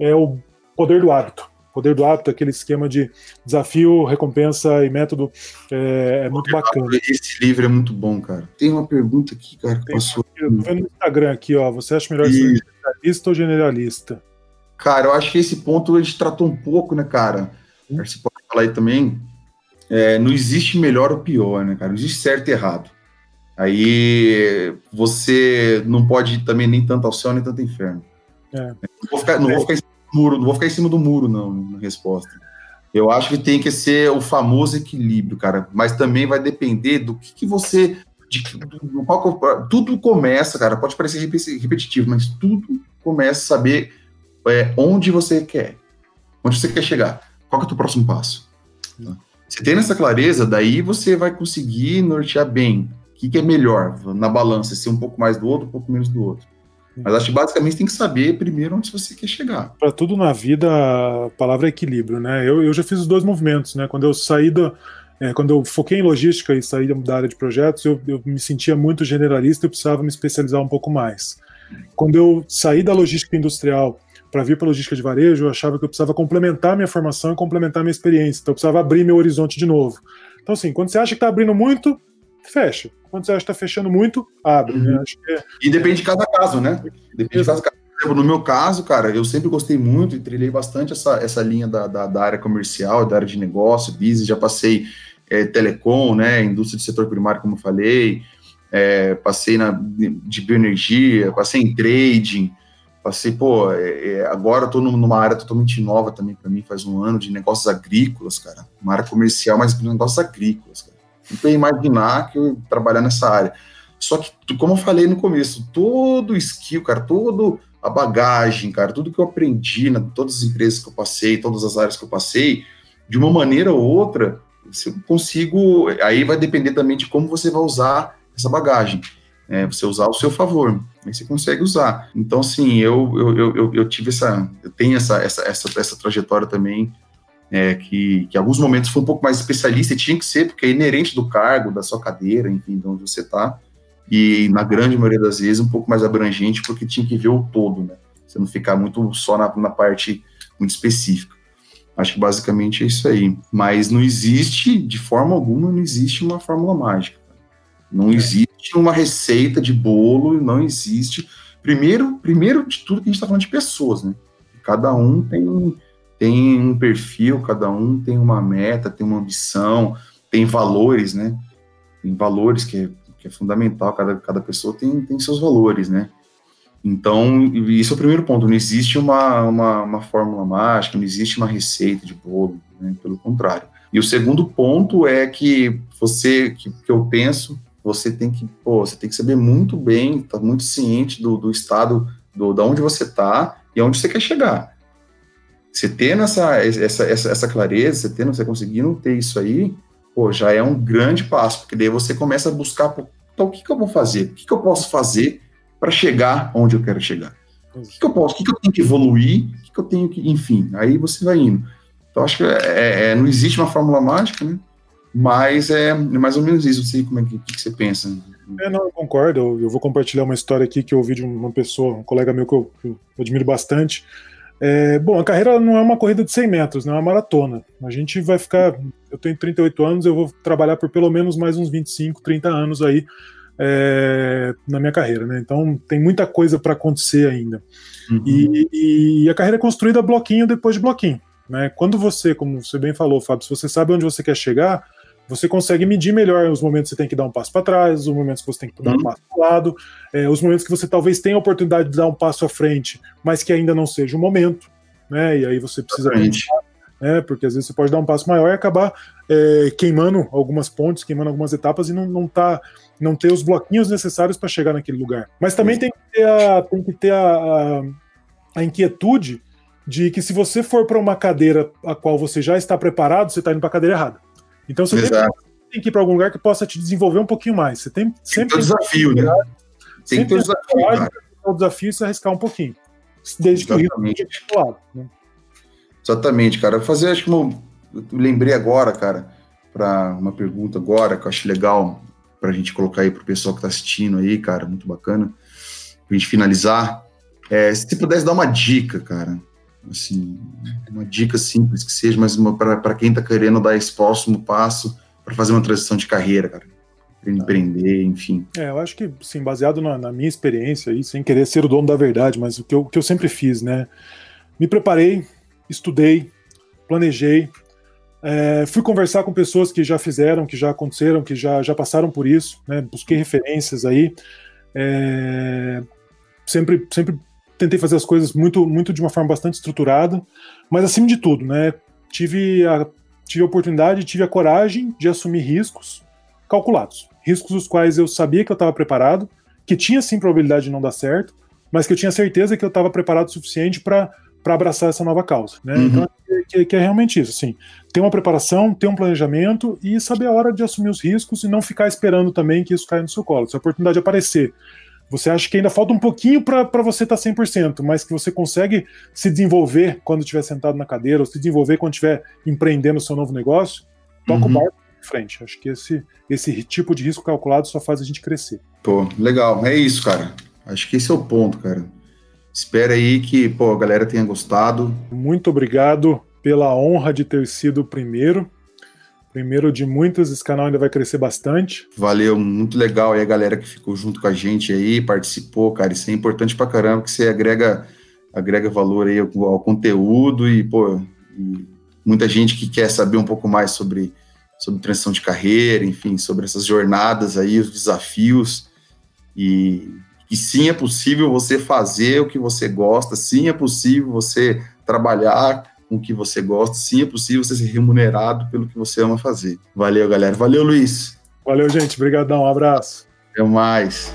é o Poder do Hábito. Poder do Hábito, aquele esquema de desafio, recompensa e método, é, é muito bacana. Esse livro é muito bom, cara. Tem uma pergunta aqui, cara, que passou. Eu tô vendo no Instagram aqui, ó. Você acha melhor ser generalista ou generalista? Cara, eu acho que esse ponto a gente tratou um pouco, né, cara? Hum. Você pode falar aí também. É, não existe melhor ou pior, né, cara? Não existe certo e errado. Aí você não pode ir também nem tanto ao céu nem tanto ao inferno. É. Não, vou ficar, não, vou ficar, muro, não vou ficar em cima do muro, não, na resposta. Eu acho que tem que ser o famoso equilíbrio, cara. Mas também vai depender do que, que você. De, do, qual, tudo começa, cara. Pode parecer repetitivo, mas tudo começa a saber é, onde você quer. Onde você quer chegar. Qual é o teu próximo passo? Você tendo essa clareza, daí você vai conseguir nortear bem. O que, que é melhor na balança? Ser um pouco mais do outro, um pouco menos do outro. Mas acho que basicamente tem que saber primeiro onde você quer chegar. Para tudo na vida, a palavra é equilíbrio, né? Eu, eu já fiz os dois movimentos, né? Quando eu saí da. É, quando eu foquei em logística e saí da área de projetos, eu, eu me sentia muito generalista e precisava me especializar um pouco mais. Quando eu saí da logística industrial para vir para logística de varejo, eu achava que eu precisava complementar minha formação e complementar minha experiência. Então eu precisava abrir meu horizonte de novo. Então, assim, quando você acha que está abrindo muito, fecha. Quando você acha que está fechando muito, abre. Né? Uhum. É... E depende de cada caso, né? Depende de cada caso. No meu caso, cara, eu sempre gostei muito e trilhei bastante essa, essa linha da, da, da área comercial, da área de negócio, business, já passei é, telecom, né, indústria de setor primário, como eu falei, é, passei na, de bioenergia, passei em trading, passei, pô, é, é agora estou numa área totalmente nova também para mim, faz um ano, de negócios agrícolas, cara, uma área comercial, mas negócios agrícolas, cara nunca imaginar que eu ia trabalhar nessa área. Só que, como eu falei no começo, todo skill, cara, toda a bagagem, cara, tudo que eu aprendi, na todas as empresas que eu passei, todas as áreas que eu passei, de uma maneira ou outra, eu consigo. Aí vai depender também de como você vai usar essa bagagem. É, você usar ao seu favor, aí você consegue usar. Então, assim, eu, eu, eu, eu tive essa, eu tenho essa, essa, essa, essa trajetória também é, que, que em alguns momentos foi um pouco mais especialista, e tinha que ser, porque é inerente do cargo, da sua cadeira, enfim, de onde você está, e na grande maioria das vezes um pouco mais abrangente, porque tinha que ver o todo, né? Você não ficar muito só na, na parte muito específica. Acho que basicamente é isso aí. Mas não existe, de forma alguma, não existe uma fórmula mágica. Não é. existe uma receita de bolo, não existe. Primeiro, primeiro de tudo que a gente está falando de pessoas, né? Cada um tem tem um perfil, cada um tem uma meta, tem uma ambição, tem valores, né? Tem valores que é, que é fundamental, cada, cada pessoa tem, tem seus valores, né? Então, isso é o primeiro ponto, não existe uma, uma, uma fórmula mágica, não existe uma receita de bolo, né? pelo contrário. E o segundo ponto é que você, que, que eu penso, você tem que, pô, você tem que saber muito bem, estar tá muito ciente do, do estado, do, da onde você está e aonde você quer chegar. Você tendo essa, essa, essa, essa clareza, você tendo, você conseguindo ter isso aí, pô, já é um grande passo, porque daí você começa a buscar, então o que, que eu vou fazer? O que, que eu posso fazer para chegar onde eu quero chegar? O que, que eu posso, o que, que eu tenho que evoluir, o que, que eu tenho que, enfim, aí você vai indo. Então, acho que é, é, é não existe uma fórmula mágica, né? Mas é mais ou menos isso. Não sei como é que, que você pensa. É, não, eu concordo. Eu, eu, vou compartilhar uma história aqui que eu ouvi de uma pessoa, um colega meu que eu, que eu admiro bastante. É, bom, a carreira não é uma corrida de 100 metros, não é uma maratona. A gente vai ficar. Eu tenho 38 anos, eu vou trabalhar por pelo menos mais uns 25, 30 anos aí é, na minha carreira, né? Então tem muita coisa para acontecer ainda. Uhum. E, e, a carreira é construída bloquinho depois de bloquinho. Né? Quando você, como você bem falou, Fábio, se você sabe onde você quer chegar, você consegue medir melhor os momentos que você tem que dar um passo para trás, os momentos que você tem que dar um uhum. passo para o lado, é, os momentos que você talvez tenha a oportunidade de dar um passo à frente, mas que ainda não seja o momento, né? E aí você precisa pensar, né? Porque às vezes você pode dar um passo maior e acabar é, queimando algumas pontes, queimando algumas etapas e não, não tá não ter os bloquinhos necessários para chegar naquele lugar. Mas também tem que ter a, tem que ter a, a, a inquietude de que se você for para uma cadeira a qual você já está preparado, você está indo para a cadeira errada. Então você tem que ir para algum lugar que possa te desenvolver um pouquinho mais. Você tem sempre tem um desafio, né? Tem que ter um desafio. O desafio é se arriscar um pouquinho. Desde Exatamente. que o lado, né? Exatamente, cara. Vou fazer, acho que eu lembrei agora, cara, para uma pergunta agora que eu acho legal para a gente colocar aí para o pessoal que está assistindo aí, cara, muito bacana. Para a gente finalizar, é, se você pudesse dar uma dica, cara, assim, uma dica simples que seja, mas para quem está querendo dar esse próximo passo para fazer uma transição de carreira, cara, para empreender, enfim. É, eu acho que, sim, baseado na, na, minha experiência aí, sem querer ser o dono da verdade, mas o que eu, que eu sempre fiz, né, me preparei, estudei, planejei, é, fui conversar com pessoas que já fizeram, que já aconteceram, que já, já passaram por isso, né, busquei referências aí, é, sempre, sempre tentei fazer as coisas muito, muito de uma forma bastante estruturada, mas acima de tudo, né? Tive a, tive a oportunidade, tive a coragem de assumir riscos calculados. Riscos os quais eu sabia que eu estava preparado, que tinha sim probabilidade de não dar certo, mas que eu tinha certeza que eu estava preparado o suficiente para abraçar essa nova causa. Né? Uhum. Então, que, que, é realmente isso, assim, ter uma preparação, ter um planejamento e saber a hora de assumir os riscos e não ficar esperando também que isso caia no seu colo. Se a oportunidade aparecer, você acha que ainda falta um pouquinho para você estar tá 100%, mas que você consegue se desenvolver quando estiver sentado na cadeira, ou se desenvolver quando estiver empreendendo o seu novo negócio, toca uhum. o barco em frente. Acho que esse, esse tipo de risco calculado só faz a gente crescer. Pô, legal. É isso, cara. Acho que esse é o ponto, cara. Espero aí que pô, a galera tenha gostado. Muito obrigado pela honra de ter sido o primeiro. Primeiro de muitos, esse canal ainda vai crescer bastante. Valeu, muito legal aí a galera que ficou junto com a gente aí, participou, cara. Isso é importante pra caramba, que você agrega, agrega valor aí ao, ao conteúdo e, pô, e muita gente que quer saber um pouco mais sobre, sobre transição de carreira, enfim, sobre essas jornadas aí, os desafios. E, e sim é possível você fazer o que você gosta, sim é possível você trabalhar com o que você gosta, sim é possível você ser remunerado pelo que você ama fazer. Valeu, galera. Valeu, Luiz. Valeu, gente. Obrigadão. Um abraço. Até mais.